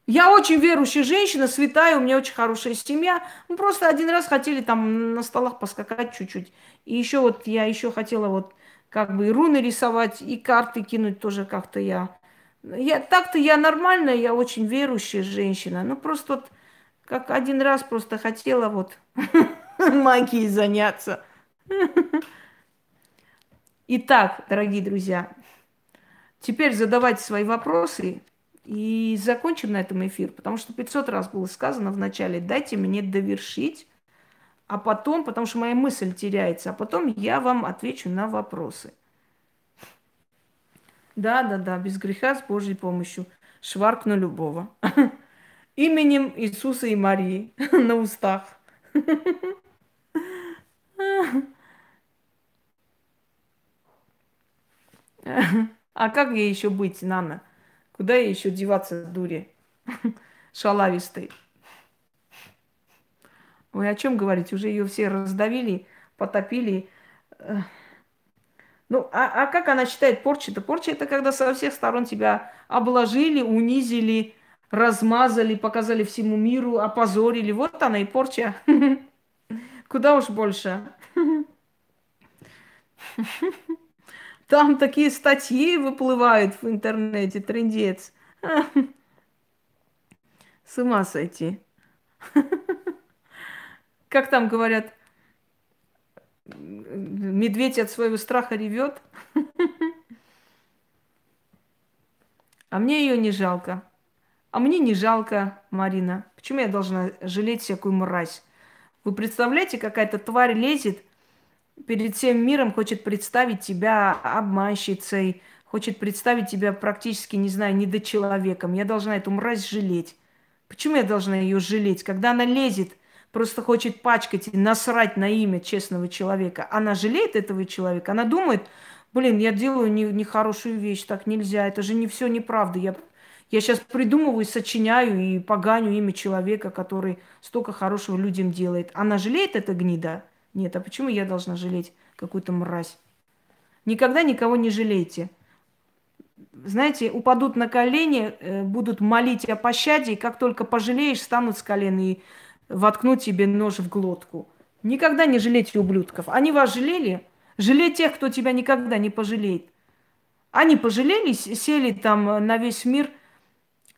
Я очень верующая женщина, святая, у меня очень хорошая семья. Мы просто один раз хотели там на столах поскакать чуть-чуть. И еще вот я еще хотела вот как бы и руны рисовать, и карты кинуть тоже как-то я. Я так-то я нормальная, я очень верующая женщина. Ну просто вот как один раз просто хотела вот (laughs) магией заняться. (laughs) Итак, дорогие друзья, теперь задавайте свои вопросы. И закончим на этом эфир, потому что 500 раз было сказано в начале, дайте мне довершить, а потом, потому что моя мысль теряется, а потом я вам отвечу на вопросы. Да, да, да, без греха, с Божьей помощью. Шваркну любого. (laughs) Именем Иисуса и Марии (laughs) на устах. (laughs) А как ей еще быть, Нана? Куда ей еще деваться, дури? (laughs) Шалавистой. Ой, о чем говорить? Уже ее все раздавили, потопили. Ну, а, а как она считает порча-то? Порча это когда со всех сторон тебя обложили, унизили, размазали, показали всему миру, опозорили. Вот она и порча. (laughs) Куда уж больше. (laughs) Там такие статьи выплывают в интернете, трендец. (laughs) С ума сойти. Как там говорят, медведь от своего страха ревет. А мне ее не жалко. А мне не жалко, Марина. Почему я должна жалеть всякую мразь? Вы представляете, какая-то тварь лезет перед всем миром хочет представить тебя обманщицей, хочет представить тебя практически, не знаю, недочеловеком. Я должна эту мразь жалеть. Почему я должна ее жалеть? Когда она лезет, просто хочет пачкать и насрать на имя честного человека, она жалеет этого человека, она думает, блин, я делаю нехорошую не вещь, так нельзя, это же не все неправда. Я, я сейчас придумываю, сочиняю и поганю имя человека, который столько хорошего людям делает. Она жалеет эта гнида? Нет, а почему я должна жалеть какую-то мразь? Никогда никого не жалейте. Знаете, упадут на колени, э, будут молить о пощаде, и как только пожалеешь, станут с колен и воткнут тебе нож в глотку. Никогда не жалейте ублюдков. Они вас жалели? Жалей тех, кто тебя никогда не пожалеет. Они пожалелись, сели там на весь мир.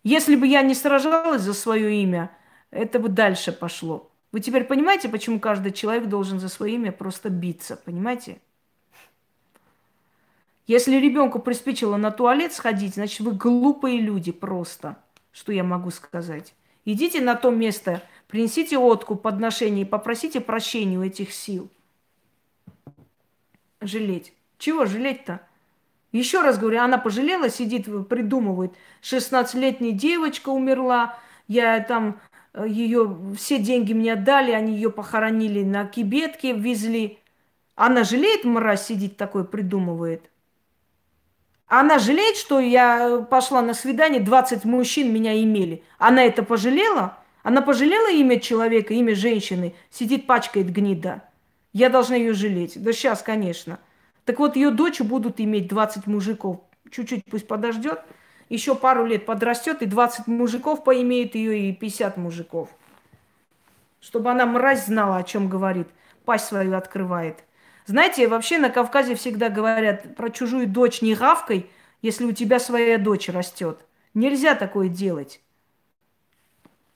Если бы я не сражалась за свое имя, это бы дальше пошло. Вы теперь понимаете, почему каждый человек должен за свое имя просто биться, понимаете? Если ребенку приспичило на туалет сходить, значит, вы глупые люди просто. Что я могу сказать? Идите на то место, принесите откуп, подношение и попросите прощения у этих сил. Жалеть. Чего жалеть-то? Еще раз говорю, она пожалела, сидит, придумывает. 16-летняя девочка умерла, я там ее все деньги мне отдали, они ее похоронили на кибетке, везли. Она жалеет, мразь сидит такой, придумывает. Она жалеет, что я пошла на свидание, 20 мужчин меня имели. Она это пожалела? Она пожалела имя человека, имя женщины, сидит, пачкает гнида. Я должна ее жалеть. Да сейчас, конечно. Так вот, ее дочь будут иметь 20 мужиков. Чуть-чуть пусть подождет еще пару лет подрастет, и 20 мужиков поимеет ее, и 50 мужиков. Чтобы она мразь знала, о чем говорит, пасть свою открывает. Знаете, вообще на Кавказе всегда говорят про чужую дочь не гавкой, если у тебя своя дочь растет. Нельзя такое делать.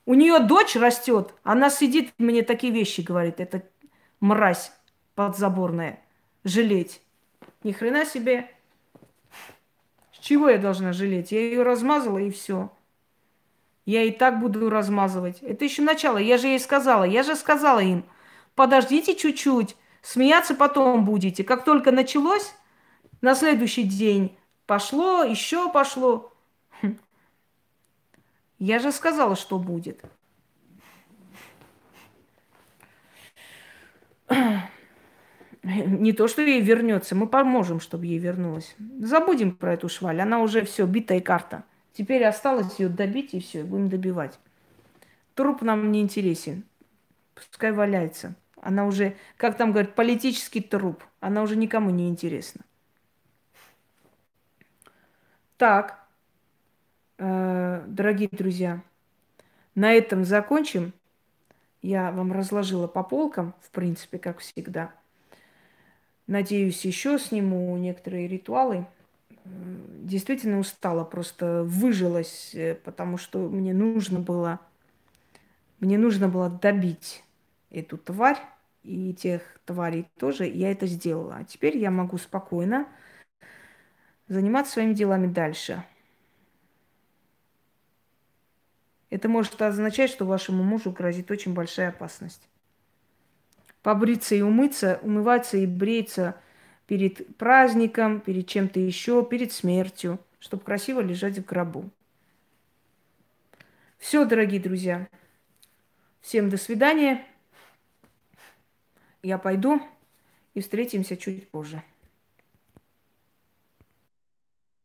У нее дочь растет, она сидит, мне такие вещи говорит, это мразь подзаборная, жалеть. Ни хрена себе. Чего я должна жалеть? Я ее размазала и все. Я и так буду размазывать. Это еще начало. Я же ей сказала. Я же сказала им. Подождите чуть-чуть. Смеяться потом будете. Как только началось, на следующий день пошло, еще пошло. Хм. Я же сказала, что будет. (laughs) Не то, что ей вернется, мы поможем, чтобы ей вернулась. Забудем про эту шваль, она уже все, битая карта. Теперь осталось ее добить, и все, будем добивать. Труп нам не интересен. Пускай валяется. Она уже, как там говорят, политический труп. Она уже никому не интересна. Так, э, дорогие друзья, на этом закончим. Я вам разложила по полкам, в принципе, как всегда. Надеюсь, еще сниму некоторые ритуалы. Действительно устала, просто выжилась, э, потому что мне нужно было, мне нужно было добить эту тварь и тех тварей тоже. Я это сделала. А теперь я могу спокойно заниматься своими делами дальше. Это может означать, что вашему мужу грозит очень большая опасность. Побриться и умыться, умываться и бреться перед праздником, перед чем-то еще, перед смертью, чтобы красиво лежать в гробу. Все, дорогие друзья. Всем до свидания. Я пойду и встретимся чуть позже.